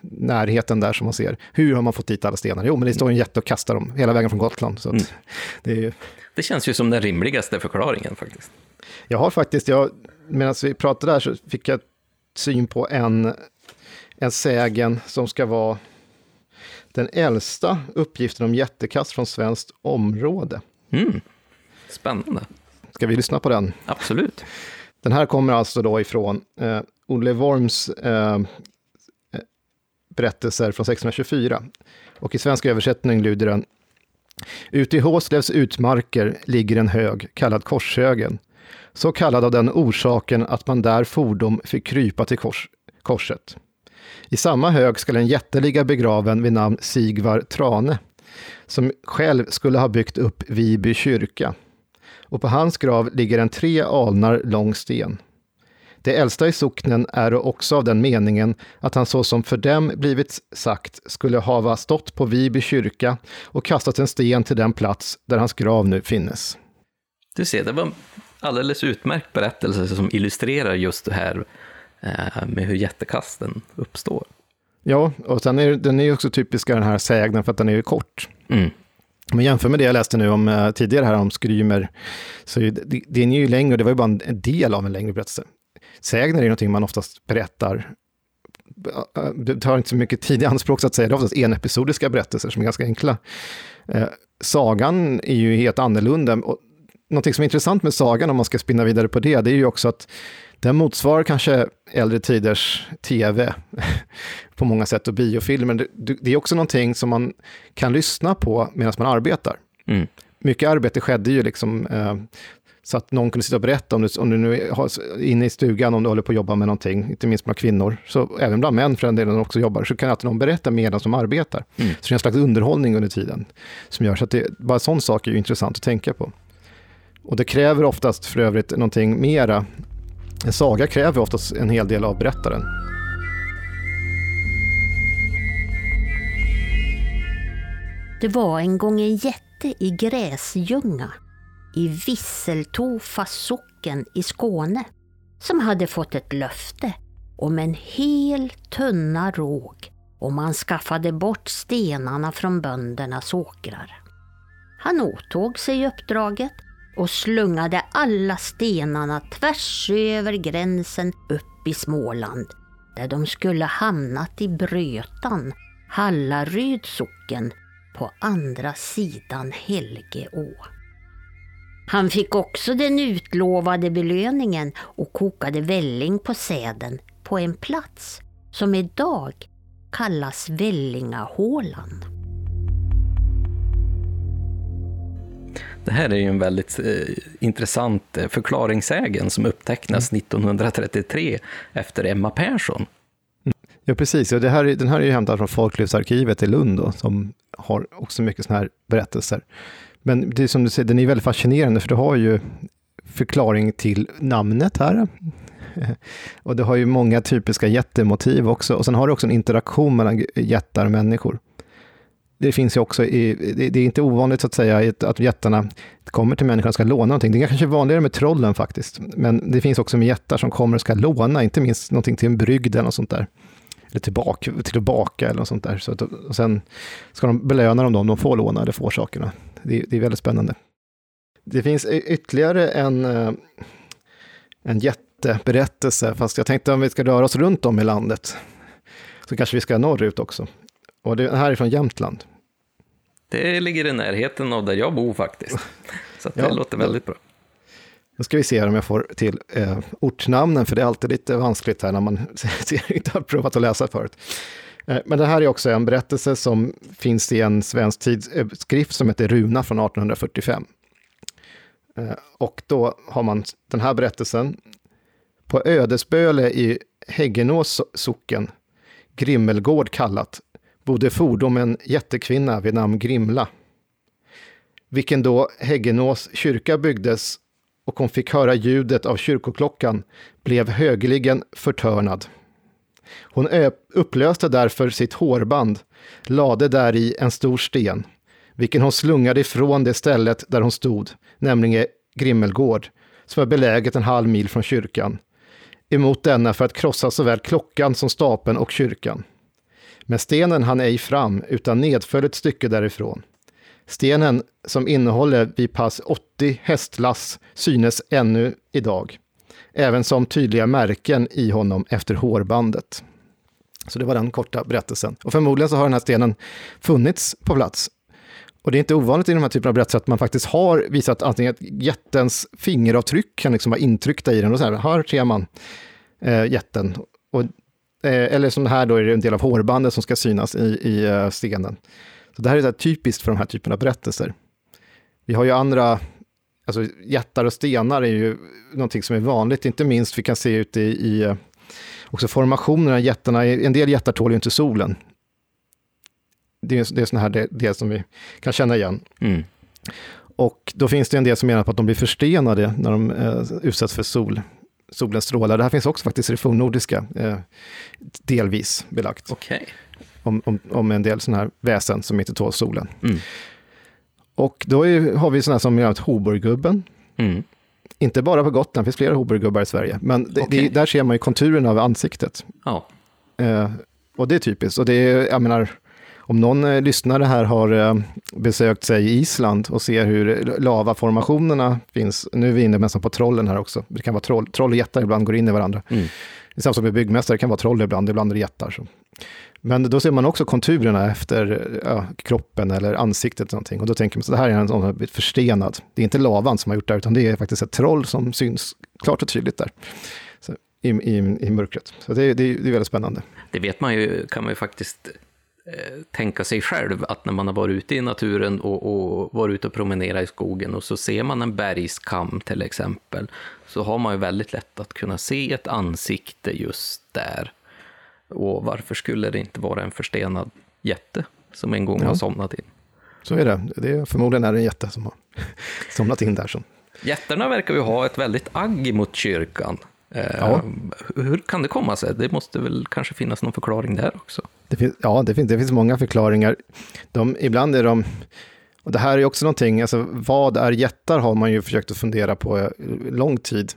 närheten där som man ser. Hur har man fått dit alla stenar? Jo, men det står en jätte och kastar dem hela vägen från Gotland. Så mm. det, ju... det känns ju som den rimligaste förklaringen faktiskt. Jag har faktiskt, jag, medan vi pratade där så fick jag syn på en, en sägen som ska vara den äldsta uppgiften om jättekast från svenskt område. Mm. Spännande. Ska vi lyssna på den? Absolut. Den här kommer alltså då ifrån eh, Olle Worms eh, berättelser från 1624. Och i svensk översättning lyder den Ute i Håslevs utmarker ligger en hög, kallad Korshögen, så kallad av den orsaken att man där fordom fick krypa till kors, korset. I samma hög skall en jätte ligga begraven vid namn Sigvar Trane, som själv skulle ha byggt upp Viby kyrka. Och på hans grav ligger en tre alnar lång sten. Det äldsta i socknen är också av den meningen att han såsom för dem blivit sagt skulle hava stått på Viby kyrka och kastat en sten till den plats där hans grav nu finnes. Du ser, det var en alldeles utmärkt berättelse som illustrerar just det här med hur jättekasten uppstår. Ja, och sen är den är också typiska den här sägnen för att den är ju kort. Mm. Men jämför med det jag läste nu om eh, tidigare här om Skrymer, så den är ju längre, det var ju bara en del av en längre berättelse. Sägner är någonting man oftast berättar, eh, det tar inte så mycket tid i anspråk så att säga, det är oftast enepisodiska berättelser som är ganska enkla. Eh, sagan är ju helt annorlunda. Och någonting som är intressant med sagan, om man ska spinna vidare på det, det är ju också att den motsvarar kanske äldre tiders tv på många sätt och biofilmer. Det är också någonting som man kan lyssna på medan man arbetar. Mm. Mycket arbete skedde ju liksom eh, så att någon kunde sitta och berätta om du, om du nu är inne i stugan, om du håller på att jobba med någonting, inte minst bland kvinnor, så även bland män för den delen också jobbar, så kan alltid någon berätta medan de arbetar. Mm. Så det är en slags underhållning under tiden som gör så att det, bara sån sak är ju intressant att tänka på. Och det kräver oftast för övrigt någonting mera en saga kräver oftast en hel del av berättaren. Det var en gång en jätte i Gräsljunga i Visseltofa socken i Skåne som hade fått ett löfte om en hel tunna råg om han skaffade bort stenarna från böndernas åkrar. Han åtog sig uppdraget och slungade alla stenarna tvärs över gränsen upp i Småland där de skulle hamnat i Brötan, Hallaryds socken på andra sidan Helgeå. Han fick också den utlovade belöningen och kokade välling på säden på en plats som idag kallas Vällingahålan. Det här är ju en väldigt eh, intressant eh, förklaringssägen som upptecknas mm. 1933 efter Emma Persson. Ja, precis. Och det här, den här är ju hämtad från Folklivsarkivet i Lund, då, som har också mycket sådana här berättelser. Men det är som du säger, den är väldigt fascinerande, för du har ju förklaring till namnet här. och det har ju många typiska jättemotiv också. Och sen har du också en interaktion mellan jättar och människor det finns ju också i, det, det, är inte ovanligt så att säga att jättarna kommer till människan och ska låna någonting. Det är kanske vanligare med trollen faktiskt, men det finns också med jättar som kommer och ska låna, inte minst någonting till en brygd eller något sånt där. Eller tillbaka, till att baka eller något sånt där. Så att, och sen ska de belöna dem om de får låna eller får sakerna. Det, det är väldigt spännande. Det finns ytterligare en, eh, en jätteberättelse, fast jag tänkte om vi ska röra oss runt om i landet, så kanske vi ska norrut också. Och det här är från Jämtland. Det ligger i närheten av där jag bor faktiskt. Så det ja, låter väldigt bra. Nu ska vi se om jag får till eh, ortnamnen, för det är alltid lite vanskligt här när man inte har provat att läsa förut. Eh, men det här är också en berättelse som finns i en svensk tidskrift som heter Runa från 1845. Eh, och då har man den här berättelsen. På Ödesböle i Häggenås socken, Grimmelgård kallat, bodde fordom en jättekvinna vid namn Grimla, vilken då Häggenås kyrka byggdes och hon fick höra ljudet av kyrkoklockan blev högeligen förtörnad. Hon upplöste därför sitt hårband, lade där i en stor sten, vilken hon slungade ifrån det stället där hon stod, nämligen Grimmelgård, som är beläget en halv mil från kyrkan. emot denna för att krossa såväl klockan som stapeln och kyrkan. Men stenen han ej fram, utan nedföll ett stycke därifrån. Stenen som innehåller vid pass 80 hästlass synes ännu idag, även som tydliga märken i honom efter hårbandet. Så det var den korta berättelsen. Och förmodligen så har den här stenen funnits på plats. Och det är inte ovanligt i de här typerna av berättelser att man faktiskt har visat antingen att jättens fingeravtryck kan liksom vara intryckta i den och så här, här ser man eh, jätten. Och, eller som här då är det en del av hårbandet som ska synas i, i uh, stenen. Så det här är så typiskt för de här typerna av berättelser. Vi har ju andra, alltså jättar och stenar är ju någonting som är vanligt, inte minst vi kan se ute i, i eh, också formationerna, jättarna, en del jättar tål ju inte solen. Det är, det är sådana här det, det, som vi kan känna igen. Mm. Och då finns det en del som menar på att de blir förstenade när de eh, utsätts för sol, solens strålar. Det här finns också faktiskt i det fornnordiska, eh, delvis belagt. Okay. Om, om, om, en del sådana här väsen som inte tål solen. Mm. Och då är, har vi sådana som gör Hoburgubben. Mm. Inte bara på Gotland, det finns flera Hoburgubbar i Sverige. Men det, okay. det, där ser man ju konturen av ansiktet. Ja. Eh, och det är typiskt. Och det är, jag menar, om någon eh, lyssnare här har eh, besökt sig Island och ser hur lavaformationerna finns, nu är vi inne nästan på trollen här också, det kan vara troll, troll och jättar ibland går in i varandra. Mm. Det är samma som med byggmästare, det kan vara troll ibland, ibland är det jättar. Så. Men då ser man också konturerna efter ja, kroppen eller ansiktet. Någonting. Och då tänker man så det här är en sån här förstenad. Det är inte lavan som har gjort det, utan det är faktiskt ett troll som syns klart och tydligt där. Så, i, i, I mörkret. Så det, det, det är väldigt spännande. Det vet man ju, kan man ju faktiskt tänka sig själv att när man har varit ute i naturen och, och varit ute och promenerat i skogen och så ser man en bergskam till exempel, så har man ju väldigt lätt att kunna se ett ansikte just där. Och varför skulle det inte vara en förstenad jätte som en gång ja. har somnat in? Så är det. det är, förmodligen är det en jätte som har somnat in där. Som... Jättarna verkar ju ha ett väldigt agg mot kyrkan. Eh, ja. Hur kan det komma sig? Det måste väl kanske finnas någon förklaring där också? Det finns, ja, det finns, det finns många förklaringar. De, ibland är de... Och det här är också någonting, alltså, vad är jättar har man ju försökt att fundera på lång tid.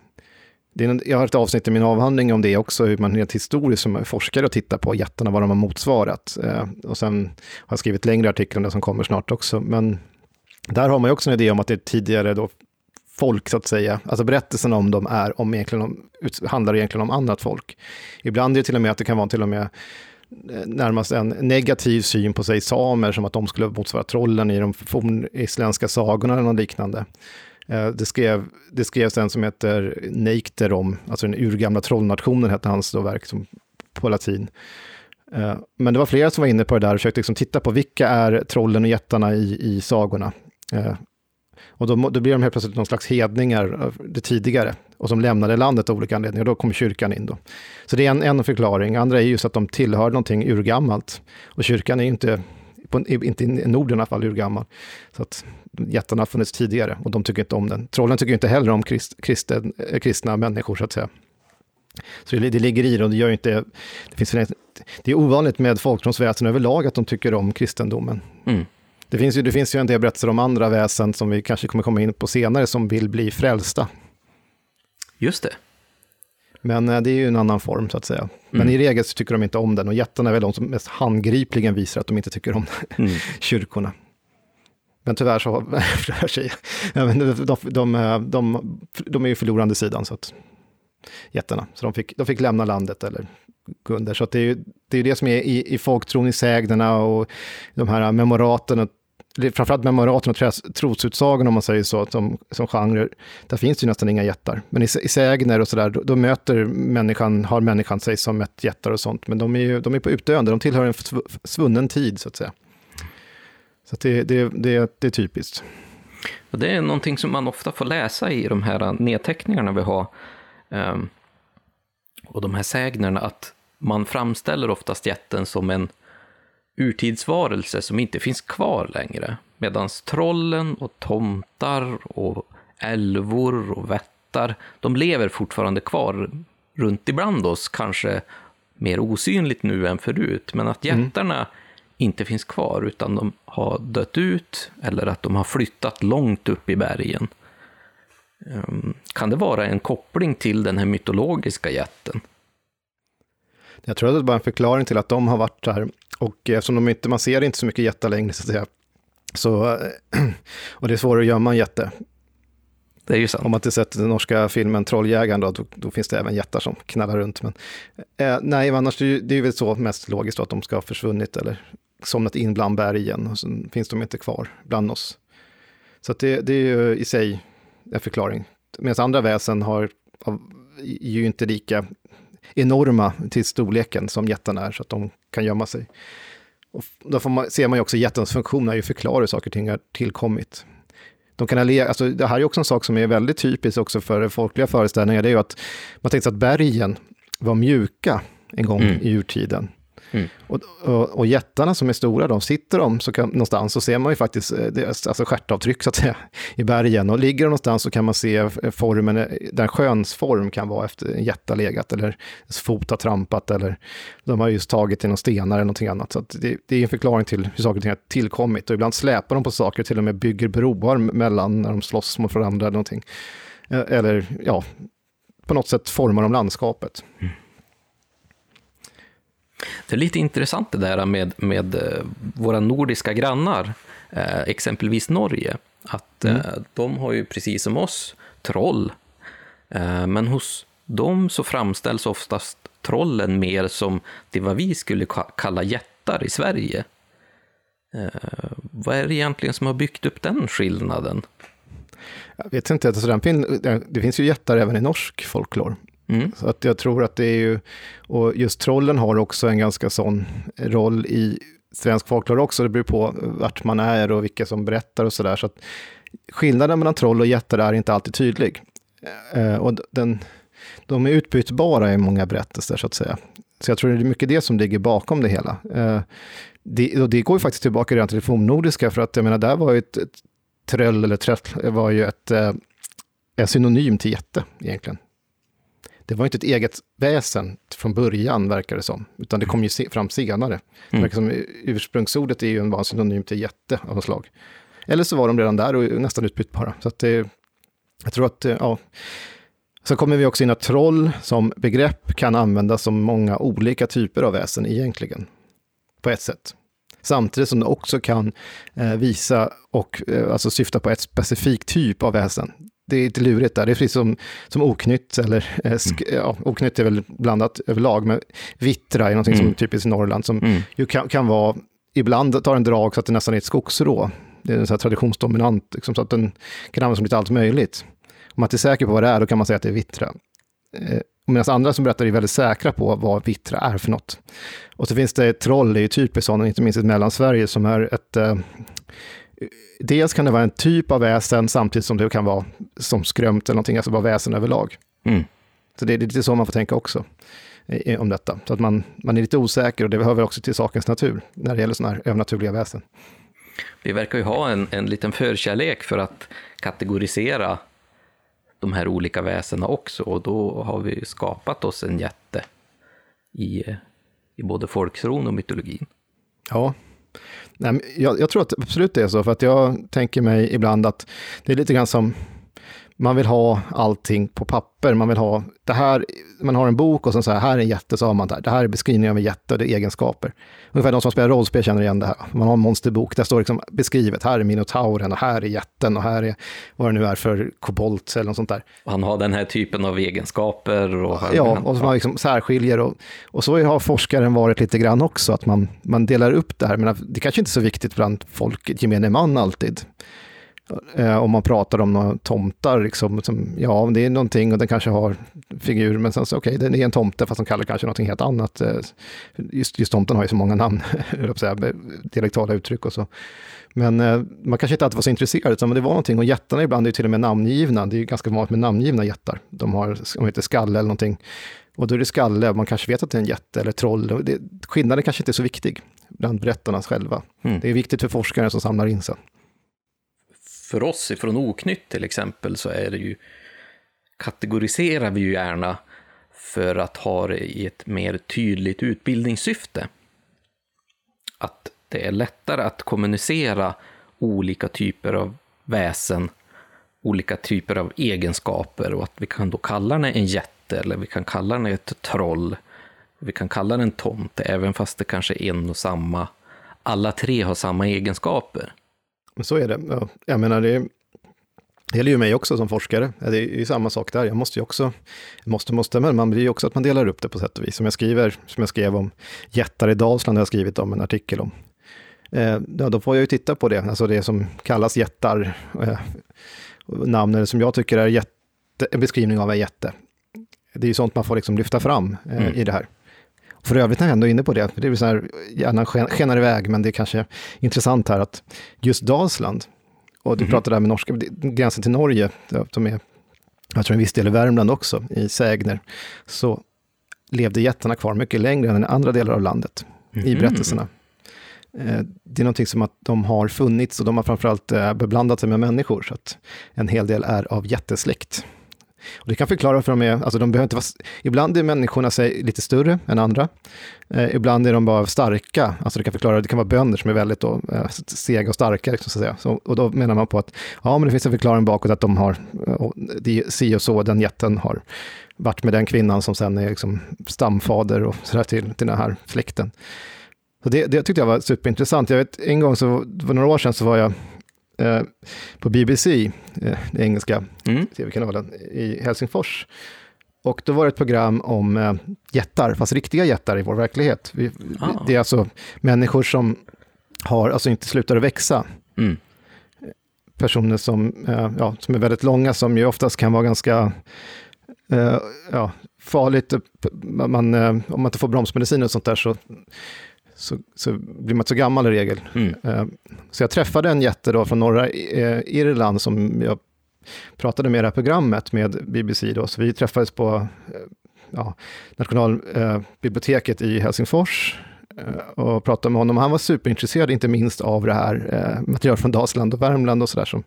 Är, jag har ett avsnitt i min avhandling om det också, hur man rent historiskt som forskare tittar på jättarna, vad de har motsvarat. Eh, och sen har jag skrivit längre artiklar om det som kommer snart också. Men där har man ju också en idé om att det tidigare då folk, så att säga. Alltså berättelsen om dem är om egentligen om, handlar egentligen om annat folk. Ibland är det till och med att det kan vara till och med eh, närmast en negativ syn på sig samer, som att de skulle motsvara trollen i de fornisländska sagorna eller något liknande. Eh, det, skrev, det skrevs en som heter Neikter om, alltså den urgamla trollnationen hette hans då verk som, på latin. Eh, men det var flera som var inne på det där och försökte liksom titta på vilka är trollen och jättarna i, i sagorna. Och då, då blir de helt plötsligt någon slags hedningar det tidigare, och som lämnade landet av olika anledningar. Då kom kyrkan in då. Så det är en, en förklaring. Andra är just att de tillhör någonting urgammalt. Och kyrkan är ju inte, på, inte i Norden i alla fall, urgammal. Så att jättarna har funnits tidigare och de tycker inte om den. Trollen tycker inte heller om krist, kristen, eh, kristna människor, så att säga. Så det, det ligger i det och det gör inte... Det, finns, det är ovanligt med folktronsväsen överlag att de tycker om kristendomen. Mm. Det finns, ju, det finns ju en del berättelser om andra väsen som vi kanske kommer komma in på senare som vill bli frälsta. Just det. Men eh, det är ju en annan form så att säga. Men mm. i regel så tycker de inte om den och jättarna är väl de som mest handgripligen visar att de inte tycker om mm. kyrkorna. Men tyvärr så, säger jag, de, de, de, de, de är ju förlorande sidan, så att jättarna. Så de fick, de fick lämna landet eller gå under. Så det är ju det, är det som är i, i folktron, i sägnerna och de här memoraten, framförallt memoraten och trosutsagorna om man säger så, som, som genre, där finns det ju nästan inga jättar. Men i, i sägner och sådär, då, då, möter människan, har människan sig som ett jättar och sånt, men de är ju de är på utdöende, de tillhör en svunnen tid så att säga. Så det, det, det, det är typiskt. Det är någonting som man ofta får läsa i de här nedteckningarna vi har. Um, och de här sägnerna, att man framställer oftast jätten som en urtidsvarelse som inte finns kvar längre. Medan trollen och tomtar och älvor och vättar, de lever fortfarande kvar runt ibland oss, kanske mer osynligt nu än förut. Men att mm. jättarna mm. inte finns kvar, utan de har dött ut eller att de har flyttat långt upp i bergen. Um, kan det vara en koppling till den här mytologiska jätten? Jag tror att det är bara en förklaring till att de har varit där. Och eftersom de inte, man ser inte så mycket jättar längre, så att säga, så, och det är svårare att gömma en jätte. Det är ju sant. Om man inte sett den norska filmen Trolljägaren, då, då, då, finns det även jättar som knallar runt. Men, eh, nej, annars det, det är väl så mest logiskt att de ska ha försvunnit eller somnat in bland bergen och sen finns de inte kvar bland oss. Så det, det är ju i sig en förklaring. Medan andra väsen har, är ju inte lika enorma till storleken som jättarna är, så att de kan gömma sig. Och då man, ser man ju också jättens funktion är ju förklara hur saker och ting har tillkommit. De kan alltså, det här är också en sak som är väldigt typiskt också för folkliga föreställningar, det är ju att man tänkte att bergen var mjuka en gång mm. i urtiden. Mm. Och, och, och jättarna som är stora, de sitter de så kan, någonstans så ser man ju faktiskt eh, deras alltså stjärtavtryck så att säga, i bergen. Och ligger de någonstans så kan man se formen, eh, där sjöns form kan vara efter en jätte legat eller fot har trampat eller de har just tagit till någon stenar eller någonting annat. Så det, det, är en förklaring till hur saker och ting har tillkommit. Och ibland släpar de på saker, till och med bygger broar mellan när de slåss mot varandra eller någonting. Eh, eller ja, på något sätt formar de landskapet. Mm. Det är lite intressant det där med, med eh, våra nordiska grannar, eh, exempelvis Norge. Att mm. eh, de har ju precis som oss troll, men hos dem så framställs oftast trollen mer som det vad vi skulle kalla jättar i Sverige. Vad är det egentligen som har byggt upp den skillnaden? Jag vet inte, alltså den fin det finns ju jättar även i norsk folklor. Mm. Så att jag tror att det är ju, och just trollen har också en ganska sån roll i svensk folklore också, det beror på vart man är och vilka som berättar och sådär. Så att skillnaden mellan troll och jättar är inte alltid tydlig. Eh, och den, de är utbytbara i många berättelser, så att säga. Så jag tror det är mycket det som ligger bakom det hela. Eh, det, och det går ju faktiskt tillbaka redan till det fornnordiska, för att jag menar, där var ju ett, ett tröll eller trött var ju ett, eh, en synonym till jätte egentligen det var inte ett eget väsen från början, verkar det som, utan det kom ju se, fram senare. Mm. Det som ursprungsordet är ju en vanlig synonym till jätte av något slag. Eller så var de redan där och nästan utbytbara. Så att det, jag tror att, ja. Så kommer vi också in att troll som begrepp kan användas som många olika typer av väsen egentligen, på ett sätt. Samtidigt som det också kan eh, visa och eh, alltså syfta på ett specifikt typ av väsen det är lite lurigt där. Det är precis som, som oknytt, eller eh, sk, mm. ja, oknytt är väl blandat överlag, men vittra är någonting mm. som är typiskt i Norrland, som mm. ju kan, kan vara, ibland tar en drag så att det nästan är ett skogsrå. Det är en sån traditionsdominant, liksom, så att den kan användas som lite allt möjligt. Om man inte är säker på vad det är, då kan man säga att det är vittra. Eh, Medan andra som berättar är väldigt säkra på vad vittra är för något. Och så finns det troll, det är ju typiskt sådana, inte minst i Mellansverige, som är ett eh, dels kan det vara en typ av väsen samtidigt som det kan vara som skrömt eller någonting, alltså vara väsen överlag. Mm. Så det är lite så man får tänka också eh, om detta. Så att man, man är lite osäker och det väl också till sakens natur när det gäller sådana här övernaturliga väsen. Vi verkar ju ha en, en liten förkärlek för att kategorisera de här olika väsena också och då har vi skapat oss en jätte i, i både folktron och mytologin. Ja, Nej, jag, jag, tror att absolut det är så, för att jag tänker mig ibland att det är lite grann som man vill ha allting på papper. Man vill ha det här, man har en bok och sen så här, här är en jätte, så har man det här. Det här är beskrivningen av en jätte och det är egenskaper. Ungefär de som spelar rollspel känner igen det här. Man har en monsterbok, där står liksom beskrivet, här är minotauren och här är jätten och här är vad det nu är för kobolt eller något sånt där. Han har den här typen av egenskaper. Och ja, och man liksom särskiljer. Och, och så har forskaren varit lite grann också, att man, man delar upp det här. Men det kanske inte är så viktigt bland folk, gemene man alltid. Eh, om man pratar om några tomtar, liksom, som, ja, det är någonting och den kanske har figur, men sen så okej, okay, den är en tomte, fast de kallar det kanske någonting helt annat. Eh, just, just tomten har ju så många namn, dialektala uttryck och så. Men eh, man kanske inte alltid var så intresserad, utan det var någonting, och jättarna ibland är ju till och med namngivna, det är ju ganska vanligt med namngivna jättar. De har, de heter skalle eller någonting. Och då är det skalle, man kanske vet att det är en jätte eller troll. Det, skillnaden kanske inte är så viktig bland berättarna själva. Mm. Det är viktigt för forskare som samlar in sig för oss ifrån Oknytt till exempel så är det ju, kategoriserar vi ju gärna för att ha det i ett mer tydligt utbildningssyfte. Att det är lättare att kommunicera olika typer av väsen olika typer av egenskaper och att vi kan då kalla den en jätte eller vi kan kalla den ett troll. Vi kan kalla den en tomte, även fast det kanske är en och samma. Alla tre har samma egenskaper. Men så är det. Ja, jag menar, det, det gäller ju mig också som forskare. Det är ju samma sak där. Jag måste ju också, måste, måste, men man blir ju också att man delar upp det på sätt och vis. Som jag skriver, som jag skrev om jättar i Dalsland, har jag skrivit om en artikel om. Eh, ja, då får jag ju titta på det, alltså det som kallas jättar. Eh, namnet som jag tycker är jätte, en beskrivning av en jätte. Det är ju sånt man får liksom lyfta fram eh, mm. i det här. För övrigt när jag ändå är inne på det, det är så här, gärna skenar iväg, men det är kanske intressant här att just Dalsland, och du mm. pratade där med norska, gränsen till Norge, som är, jag tror en viss del i Värmland också, i Sägner, så levde jättarna kvar mycket längre än i andra delar av landet, mm. i berättelserna. Eh, det är någonting som att de har funnits och de har framförallt eh, beblandat sig med människor, så att en hel del är av jättesläkt. Och det kan förklara varför de är, alltså de behöver inte vara, ibland är människorna sig lite större än andra. Eh, ibland är de bara starka, alltså det kan förklara, det kan vara bönder som är väldigt då, eh, sega och starka, liksom, så att säga. Så, och då menar man på att, ja men det finns en förklaring bakåt att de har, eh, och det, si och så, den jätten har varit med den kvinnan som sen är liksom stamfader och sådär till, till den här släkten. Så det, det tyckte jag var superintressant. Jag vet, en gång, så, för några år sedan, så var jag eh, på BBC, eh, den engelska mm. tv-kanalen, i Helsingfors. Och då var det ett program om eh, jättar, fast riktiga jättar i vår verklighet. Vi, ah. Det är alltså människor som har, alltså inte slutar att växa. Mm. Personer som, eh, ja, som är väldigt långa, som ju oftast kan vara ganska eh, ja, farligt. Man, om man inte får bromsmedicin och sånt där så så, så blir man inte så gammal i regel. Mm. Eh, så jag träffade en jätte då från norra eh, Irland som jag pratade med i det här programmet med BBC. Då. Så vi träffades på eh, ja, Nationalbiblioteket i Helsingfors och pratade med honom. Han var superintresserad, inte minst av det här material från Dalsland och Värmland och sådär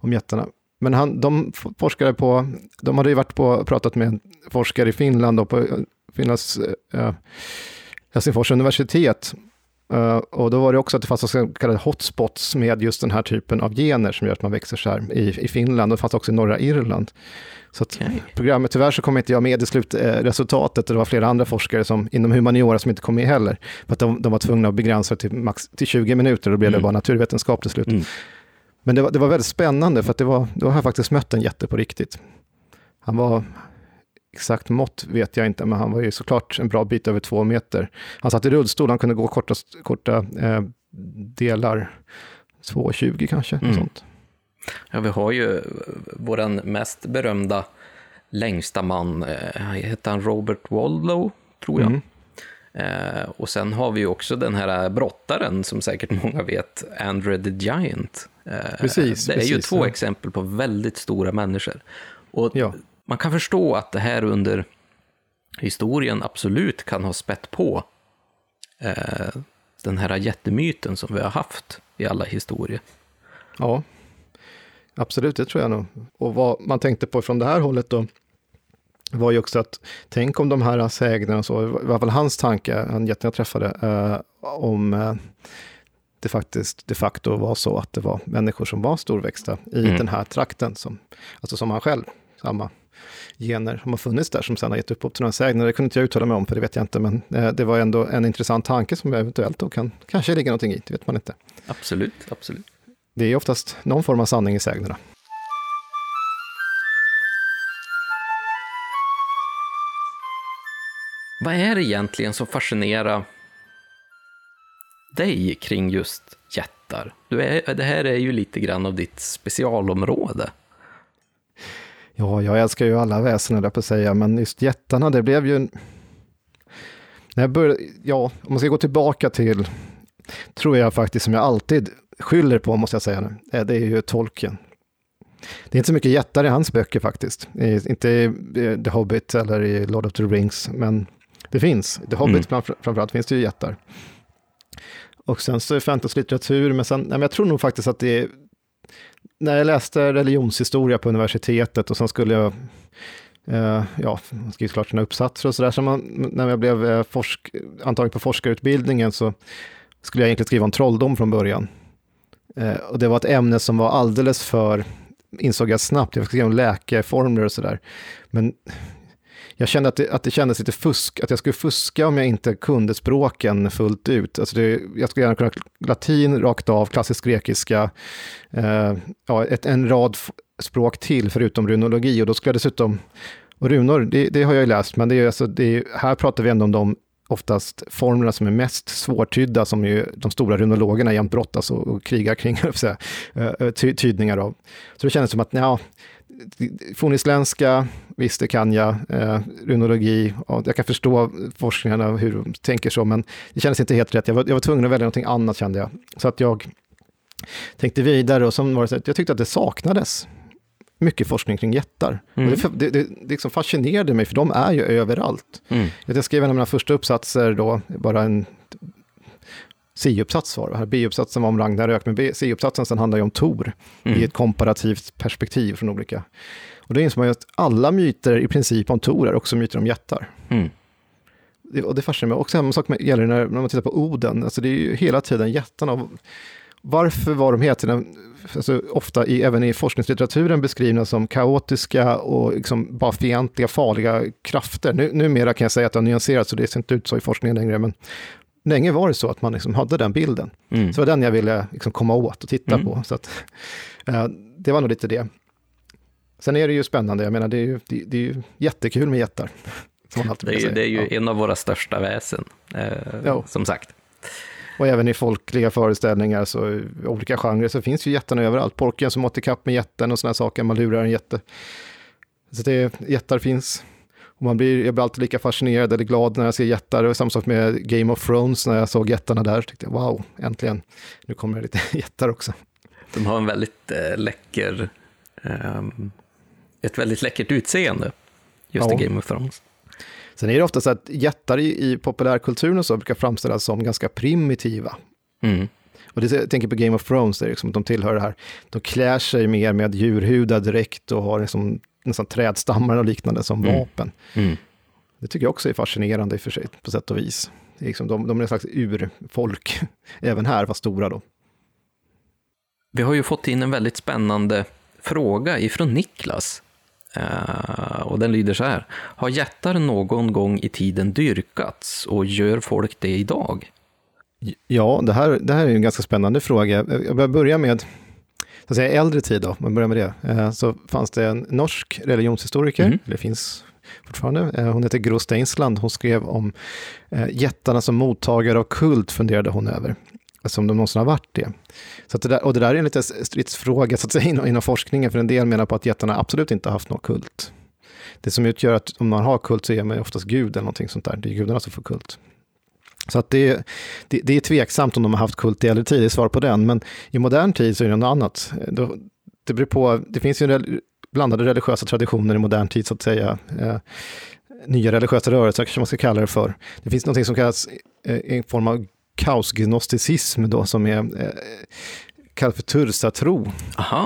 om jättarna. Men han, de forskade på, de hade ju varit på pratat med forskare i Finland och på Finlands eh, Helsingfors universitet. Uh, och då var det också att det fanns så kallade hotspots med just den här typen av gener som gör att man växer så här i, i Finland och det fanns också i norra Irland. Så att okay. programmet, tyvärr så kom inte jag med i slutresultatet och det var flera andra forskare som, inom humaniora som inte kom med heller. För att de, de var tvungna att begränsa till, max, till 20 minuter och då blev mm. det bara naturvetenskap till slut. Mm. Men det var, det var väldigt spännande för att det var, då har jag faktiskt mött en jätte på riktigt. Han var, exakt mått vet jag inte, men han var ju såklart en bra bit över två meter. Han satt i rullstol, han kunde gå korta, korta eh, delar, 2,20 kanske, mm. sånt. Ja, vi har ju vår mest berömda längsta man, eh, heter han Robert Wallow, tror jag. Mm. Eh, och sen har vi ju också den här brottaren som säkert många vet, Andre the Giant. Eh, precis, det är precis, ju två ja. exempel på väldigt stora människor. Och ja man kan förstå att det här under historien absolut kan ha spett på eh, den här jättemyten som vi har haft i alla historier. Ja, absolut, det tror jag nog. Och vad man tänkte på från det här hållet då, var ju också att tänk om de här sägnerna, så, i alla fall hans tanke, han jätten jag träffade, eh, om eh, det faktiskt de facto var så att det var människor som var storväxta i mm. den här trakten, som, alltså som han själv, samma gener som har funnits där som sen har gett upphov till några sägner. Det kunde inte jag uttala mig om, för det vet jag inte, men eh, det var ändå en intressant tanke som eventuellt då kan kanske ligga någonting i, det vet man inte. Absolut, absolut. Det är oftast någon form av sanning i sägnerna. Vad är det egentligen som fascinerar dig kring just jättar? Du är, det här är ju lite grann av ditt specialområde. Ja, jag älskar ju alla väsen, där på att säga, men just jättarna, det blev ju... När jag började, ja, om man ska gå tillbaka till, tror jag faktiskt, som jag alltid skyller på, måste jag säga nu, eh, det är ju tolken. Det är inte så mycket jättar i hans böcker faktiskt. Inte i The Hobbit eller i Lord of the Rings, men det finns. The Hobbit mm. framförallt finns det ju jättar. Och sen så är fantasy-litteratur, men, sen, nej, men jag tror nog faktiskt att det är när jag läste religionshistoria på universitetet och sen skulle jag Uh, ja, man skriver klart sina uppsatser och sådär. Så man, när jag blev uh, forsk, antagen på forskarutbildningen så skulle jag egentligen skriva om trolldom från början. Uh, och det var ett ämne som var alldeles för insåg jag snabbt, jag fick skriva om läkeformler och sådär. Men jag kände att det, att det kändes lite fusk, att jag skulle fuska om jag inte kunde språken fullt ut. Alltså det, jag skulle gärna kunna latin rakt av, klassisk grekiska, eh, ja, ett, en rad språk till förutom runologi och då skulle jag dessutom, och runor, det, det har jag ju läst, men det är, alltså, det är, här pratar vi ändå om de oftast formlerna som är mest svårtydda, som ju de stora runologerna jämt brottas och, och krigar kring, säga, eh, eh, tydningar av. Så det kändes som att, ja, fornisländska, visst det kan jag, eh, runologi, ja, jag kan förstå forskningarna hur de tänker så, men det kändes inte helt rätt. Jag var, jag var tvungen att välja någonting annat kände jag. Så att jag tänkte vidare och som var det så att jag tyckte att det saknades mycket forskning kring jättar. Mm. det, det, det, det liksom fascinerade mig, för de är ju överallt. Mm. Jag skrev en av mina första uppsatser då, bara en C-uppsats var det. B-uppsatsen var om Ragnarök, men C-uppsatsen sen handlar ju om Tor mm. i ett komparativt perspektiv från olika. Och då inser man ju att alla myter i princip om Tor är också myter om jättar. Mm. Det, och det fascinerar mig. Och samma sak gäller när, när man tittar på Oden. Alltså det är ju hela tiden jättarna. Varför var de hela tiden, alltså ofta i, även i forskningslitteraturen beskrivna som kaotiska och liksom bara fientliga, farliga krafter? Nu, numera kan jag säga att det har nyanserats, så det ser inte ut så i forskningen längre, men länge var det så att man liksom hade den bilden. Mm. Så det var den jag ville liksom komma åt och titta mm. på. Så att, uh, det var nog lite det. Sen är det ju spännande, jag menar det är ju, det, det är ju jättekul med jättar. det, är ju, det är ju ja. en av våra största väsen, eh, som sagt. Och även i folkliga föreställningar, så olika genrer, så finns ju jättarna överallt. Porken som åt ikapp med jätten och sådana saker, man lurar en jätte. Så det, jättar finns. Och man blir, jag blir alltid lika fascinerad eller glad när jag ser jättar. Och samma sak med Game of Thrones, när jag såg jättarna där, så tyckte jag wow, äntligen, nu kommer det lite jättar också. De har en väldigt äh, läcker, äh, ett väldigt läckert utseende, just ja. i Game of Thrones. Sen är det ofta så att jättar i, i populärkulturen och så brukar framställas som ganska primitiva. Mm. Och det, jag tänker på Game of Thrones, där liksom, de tillhör det här, de klär sig mer med djurhudar direkt och har liksom, nästan trädstammar och liknande som mm. vapen. Mm. Det tycker jag också är fascinerande i och för sig, på sätt och vis. Det är liksom, de, de är en slags urfolk, även här, fast stora då. Vi har ju fått in en väldigt spännande fråga ifrån Niklas. Uh, och den lyder så här. Har jättar någon gång i tiden dyrkats och gör folk det idag? Ja, det här, det här är en ganska spännande fråga. Jag börjar med att säga, äldre tid, då, man börjar med det. Uh, så fanns det en norsk religionshistoriker, mm. det finns fortfarande. Uh, hon heter Gro Steinsland. Hon skrev om jättarna som mottagare av kult, funderade hon över. Alltså om de någonsin har varit det. Så det där, och det där är en liten stridsfråga så att säga, inom, inom forskningen, för en del menar på att jättarna absolut inte har haft något kult. Det som utgör att om man har kult så är man oftast gud eller någonting sånt där. Det är gudarna som får kult. Så att det, det, det är tveksamt om de har haft kult i äldre tid, det är svar på den. Men i modern tid så är det något annat. Det, beror på, det finns ju blandade religiösa traditioner i modern tid, så att säga. Eh, nya religiösa rörelser kanske man ska kalla det för. Det finns något som kallas eh, en form av kaosgnosticism då, som är eh, kallad för tursatro.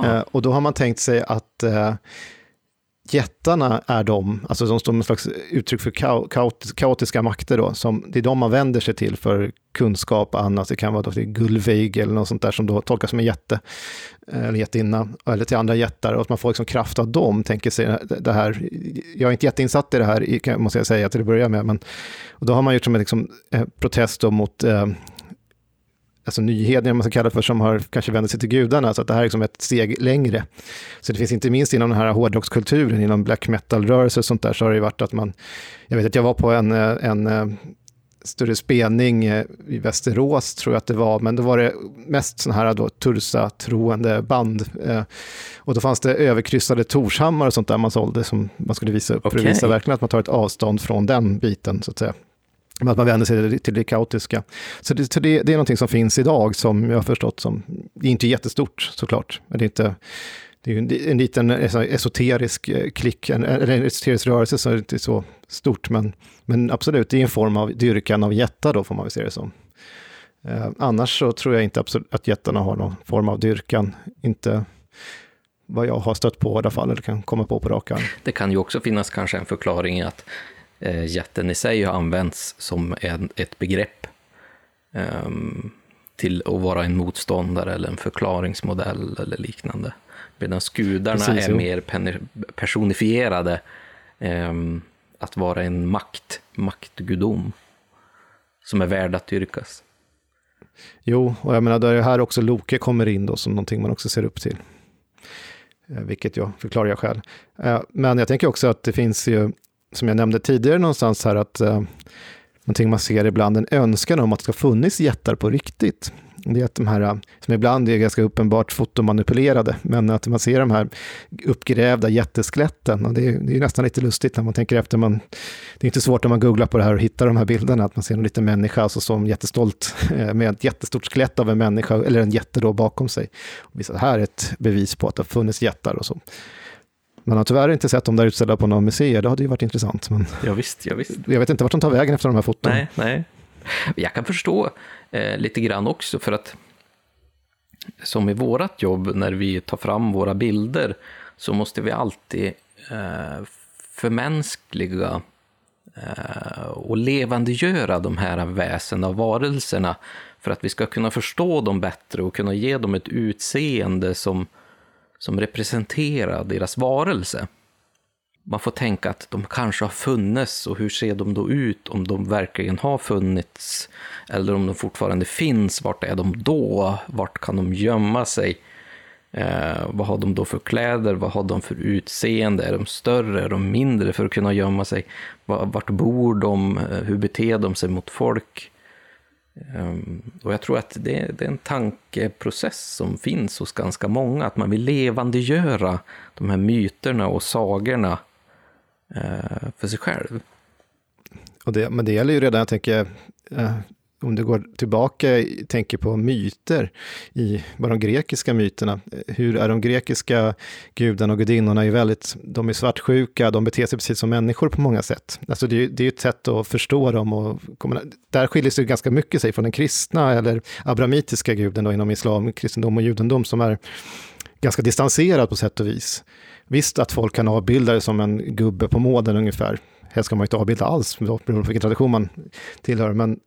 Eh, och då har man tänkt sig att eh, jättarna är de, alltså de står med slags uttryck för kaotiska makter då, som, det är de man vänder sig till för kunskap och annat. Det kan vara då till Gullveig eller något sånt där som då tolkas som en jätte, eh, eller jättinna, eller till andra jättar, och att man får liksom kraft av dem, tänker sig det här. Jag är inte jätteinsatt i det här, måste jag säga till att börja med, men och då har man gjort som en liksom, eh, protest mot eh, alltså nyhedningar, man ska kalla för, som har kanske vänt sig till gudarna, så att det här är liksom ett steg längre. Så det finns inte minst inom den här hårdrockskulturen, inom black metal-rörelser och sånt där, så har det varit att man, jag vet att jag var på en, eh, en eh, större spelning eh, i Västerås, tror jag att det var, men då var det mest sådana här då, Tursa-troende band. Och då fanns det överkryssade Torshammar och sånt där man sålde, som man skulle visa upp, okay. för att visa verkligen att man tar ett avstånd från den biten, så att säga. Att man vänder sig till det kaotiska. Så det, det, det är någonting som finns idag som jag har förstått som, det är inte jättestort såklart, men det är inte, det är en, en liten esoterisk eh, klick, en, en esoterisk rörelse så är inte så stort, men, men absolut, det är en form av dyrkan av jättar då, får man väl se det som. Eh, annars så tror jag inte absolut att jättarna har någon form av dyrkan, inte vad jag har stött på i alla fall, eller kan komma på på rak arm. Det kan ju också finnas kanske en förklaring i att jätten i sig har använts som en, ett begrepp. Um, till att vara en motståndare eller en förklaringsmodell eller liknande. Medan gudarna Precis, är jo. mer personifierade. Eh, att vara en makt, maktgudom. Som är värd att dyrkas. Jo, och jag menar, det är här också Loke kommer in då som någonting man också ser upp till. Eh, vilket jag förklarar jag själv. Eh, men jag tänker också att det finns ju, som jag nämnde tidigare någonstans här, att eh, någonting man ser ibland, en önskan om att det ska funnits jättar på riktigt. Det är att de här, eh, som ibland är ganska uppenbart fotomanipulerade, men att man ser de här uppgrävda jätteskeletten. Och det, är, det är nästan lite lustigt när man tänker efter. Man, det är inte svårt när man googlar på det här och hittar de här bilderna, att man ser en liten människa alltså som jättestolt eh, med ett jättestort skelett av en människa, eller en jätte då bakom sig. Och visar, här är ett bevis på att det har funnits jättar och så. Man har tyvärr inte sett dem där utställda på några museer, det hade ju varit intressant. Men ja, visst, ja, visst. Jag vet inte vart de tar vägen efter de här fotona. Nej, nej. Jag kan förstå eh, lite grann också, för att som i vårt jobb, när vi tar fram våra bilder, så måste vi alltid eh, förmänskliga eh, och levandegöra de här väsen och varelserna för att vi ska kunna förstå dem bättre och kunna ge dem ett utseende som som representerar deras varelse. Man får tänka att de kanske har funnits och hur ser de då ut om de verkligen har funnits? Eller om de fortfarande finns, vart är de då? Vart kan de gömma sig? Eh, vad har de då för kläder? Vad har de för utseende? Är de större? Är de mindre för att kunna gömma sig? Vart bor de? Eh, hur beter de sig mot folk? Ehm, och jag tror att det, är en tankeprocess som finns hos ganska många, att man vill levandegöra de här myterna och sagorna eh, för sig själv. Och det, men det gäller ju redan, jag tänker, eh, om du går tillbaka, tänker på myter, i bara de grekiska myterna, hur är de grekiska gudarna och gudinnorna är väldigt, de är svartsjuka, de beter sig precis som människor på många sätt. Alltså det, det är ett sätt att förstå dem och där skiljer sig ganska mycket sig från den kristna eller abramitiska guden då, inom islam, kristendom och judendom som är ganska distanserad på sätt och vis. Visst att folk kan avbilda det som en gubbe på måden ungefär. Helst ska man inte avbilda alls, beroende på vilken tradition man tillhör. Men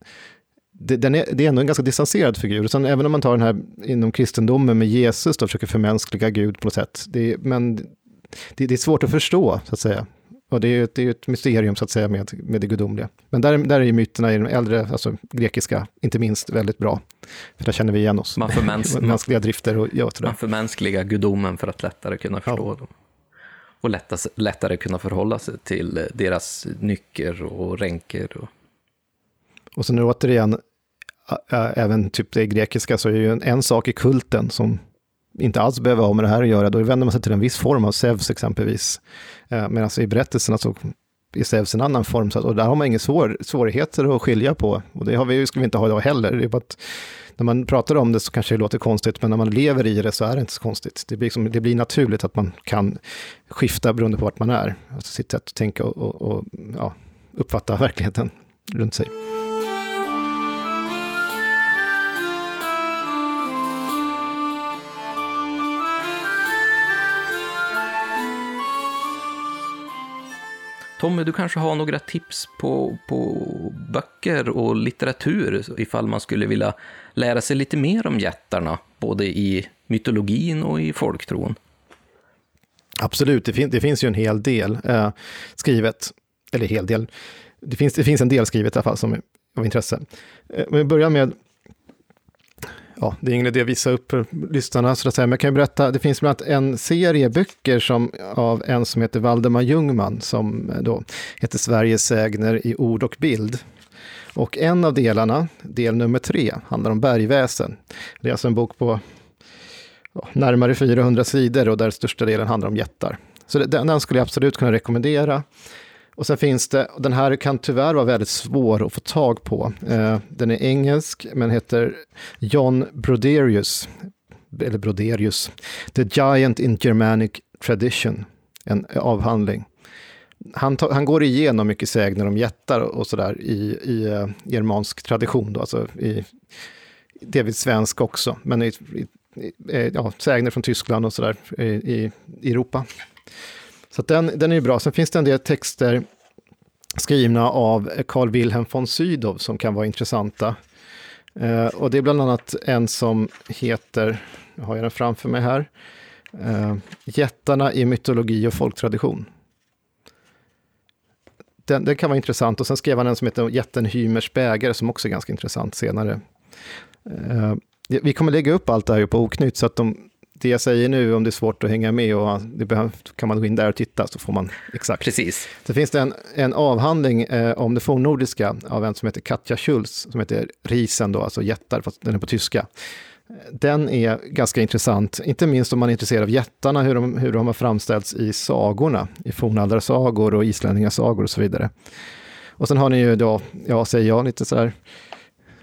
det, den är, det är ändå en ganska distanserad figur. Sen även om man tar den här inom kristendomen med Jesus, då försöker förmänskliga Gud på något sätt. Det, men det, det, är svårt att förstå, så att säga. Och det är, det är ett mysterium, så att säga, med, med det gudomliga. Men där, där är ju myterna i de äldre, alltså grekiska, inte minst, väldigt bra. För där känner vi igen oss. Man förmäns mänskliga drifter och ja, Man förmänskliga gudomen för att lättare kunna förstå ja. dem. Och lättare, lättare kunna förhålla sig till deras nycker och ränker. Och... Och sen återigen, även typ det grekiska, så är det ju en, en sak i kulten som inte alls behöver ha med det här att göra. Då vänder man sig till en viss form av Zeus exempelvis. Eh, Medan i berättelserna så är Zeus en annan form, så, och där har man inga svår, svårigheter att skilja på. Och det har vi, ska vi inte ha idag heller. Det är bara att när man pratar om det så kanske det låter konstigt, men när man lever i det så är det inte så konstigt. Det blir, liksom, det blir naturligt att man kan skifta beroende på vart man är. Alltså sitt sätt att tänka och, och, och ja, uppfatta verkligheten runt sig. Tommy, du kanske har några tips på, på böcker och litteratur ifall man skulle vilja lära sig lite mer om jättarna, både i mytologin och i folktron? Absolut, det, fin det finns ju en hel del eh, skrivet, eller hel del, det finns, det finns en del skrivet i alla fall som är av intresse. Eh, men vi börjar med ja, det är ingen idé att visa upp för lyssnarna, så att säga. men jag kan ju berätta, det finns bland annat en serie böcker som, av en som heter Valdemar Ljungman, som eh, då heter Sveriges sägner i ord och bild. Och en av delarna, del nummer tre, handlar om bergväsen. Det är alltså en bok på ja, närmare 400 sidor och där största delen handlar om jättar. Så den, den skulle jag absolut kunna rekommendera. Och sen finns det, den här kan tyvärr vara väldigt svår att få tag på. Eh, den är engelsk, men heter John Broderius, eller Broderius, The Giant in Germanic Tradition, en avhandling. Han, ta, han går igenom mycket sägner om jättar och sådär i, i eh, germansk tradition, då, alltså i, delvis svensk också, men i, i, eh, ja, sägner från Tyskland och sådär i, i Europa. Så den, den är bra. Sen finns det en del texter skrivna av Carl Wilhelm von Sydow som kan vara intressanta. Eh, och det är bland annat en som heter, nu har jag den framför mig här, eh, Jättarna i mytologi och folktradition. Den, den, kan vara intressant och sen skrev han en som heter Jätten Hymers bägare som också är ganska intressant senare. Eh, vi kommer lägga upp allt det här på Oknytt så att de, det jag säger nu, om det är svårt att hänga med, och det behöver, kan man gå in där och titta så får man exakt. Precis. Så finns det en, en avhandling eh, om det fornnordiska av en som heter Katja Schultz, som heter Risen, då, alltså jättar, fast den är på tyska. Den är ganska intressant, inte minst om man är intresserad av jättarna, hur de, hur de har framställts i sagorna, i fornaldarsagor och islänningasagor och så vidare. Och sen har ni ju då, ja, säger jag, lite så här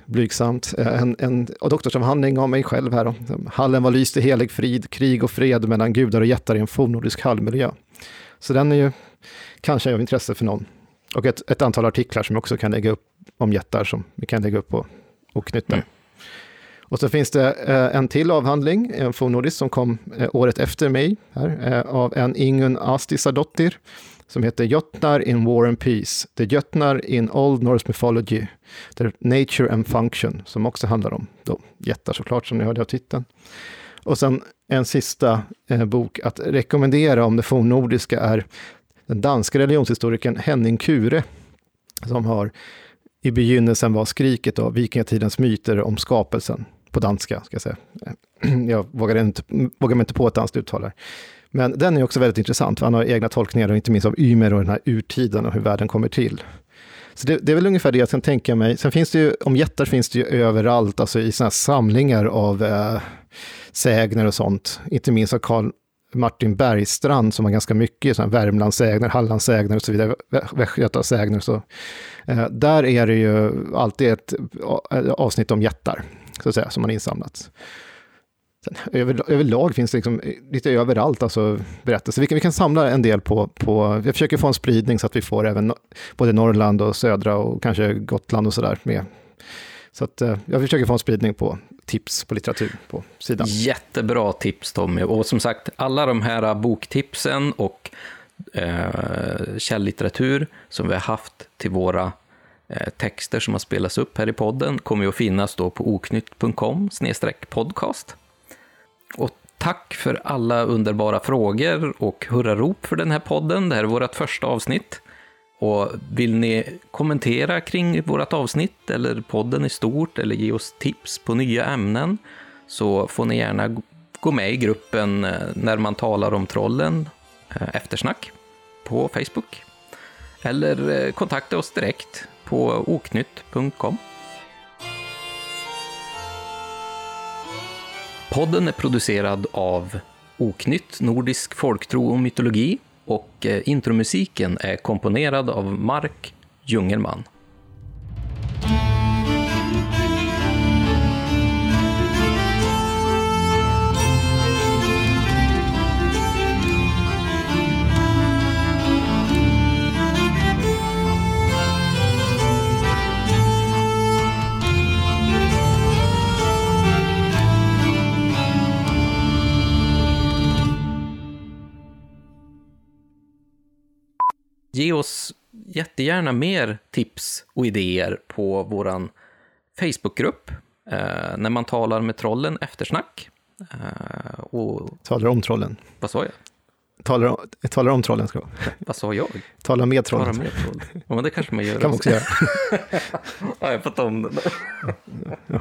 blygsamt, eh, en, en doktorsavhandling av mig själv här. Då. Hallen var lyst i helig frid, krig och fred mellan gudar och jättar i en fornnordisk hallmiljö. Så den är ju kanske av intresse för någon. Och ett, ett, antal artiklar som jag också kan lägga upp om jättar som vi kan lägga upp och knyta. Mm. Och så finns det eh, en till avhandling, eh, en fornnordisk, som kom eh, året efter mig, här, eh, av en Ingun Astisadottir, som heter Jötnar in War and Peace, The Jötnar in Old Norse Mythology, The Nature and Function, som också handlar om då, jättar såklart, som ni hörde av titeln. Och sen en sista eh, bok att rekommendera om det fornnordiska är den danska religionshistorikern Henning Kure, som har i begynnelsen var skriket av vikingatidens myter om skapelsen, på danska, ska jag säga. Jag vågar, inte, vågar mig inte på ett danskt uttal här. Men den är också väldigt intressant, för han har egna tolkningar, och inte minst av Ymer och den här urtiden och hur världen kommer till. Så det, det, är väl ungefär det jag kan tänka mig. Sen finns det ju, om jättar finns det ju överallt, alltså i sådana här samlingar av eh, sägner och sånt. Inte minst av Karl Martin Bergstrand som har ganska mycket sådana Värmlandssägner, Hallandssägner och så vidare, Västgötasägner. Så, eh, där är det ju alltid ett avsnitt om jättar, så att säga, som man insamlat. Sen, över, överlag finns det liksom lite överallt alltså berättelser. Vi kan, vi kan samla en del på, på, jag försöker få en spridning så att vi får även både Norrland och södra och kanske Gotland och sådär med. Så att eh, jag försöker få en spridning på tips på litteratur på sidan. Jättebra tips Tommy. Och som sagt, alla de här boktipsen och eh, källlitteratur som vi har haft till våra Eh, texter som har spelats upp här i podden kommer ju att finnas då på oknytt.com podcast. Och tack för alla underbara frågor och hurrarop för den här podden. Det här är vårt första avsnitt. Och vill ni kommentera kring vårt avsnitt eller podden i stort eller ge oss tips på nya ämnen så får ni gärna gå med i gruppen eh, När man talar om trollen eh, eftersnack på Facebook. Eller kontakta oss direkt på oknytt.com. Podden är producerad av Oknytt, Nordisk folktro och mytologi och eh, intromusiken är komponerad av Mark Jungerman. Ge oss jättegärna mer tips och idéer på vår Facebookgrupp, eh, när man talar med trollen eftersnack. Eh, och... Talar om trollen. Vad sa jag? Talar om, talar om trollen, ska Vad sa jag? Talar med trollen. Talar med trollen. Ja, men det kanske man gör. kan man också göra. ja, jag får ta om den. ja.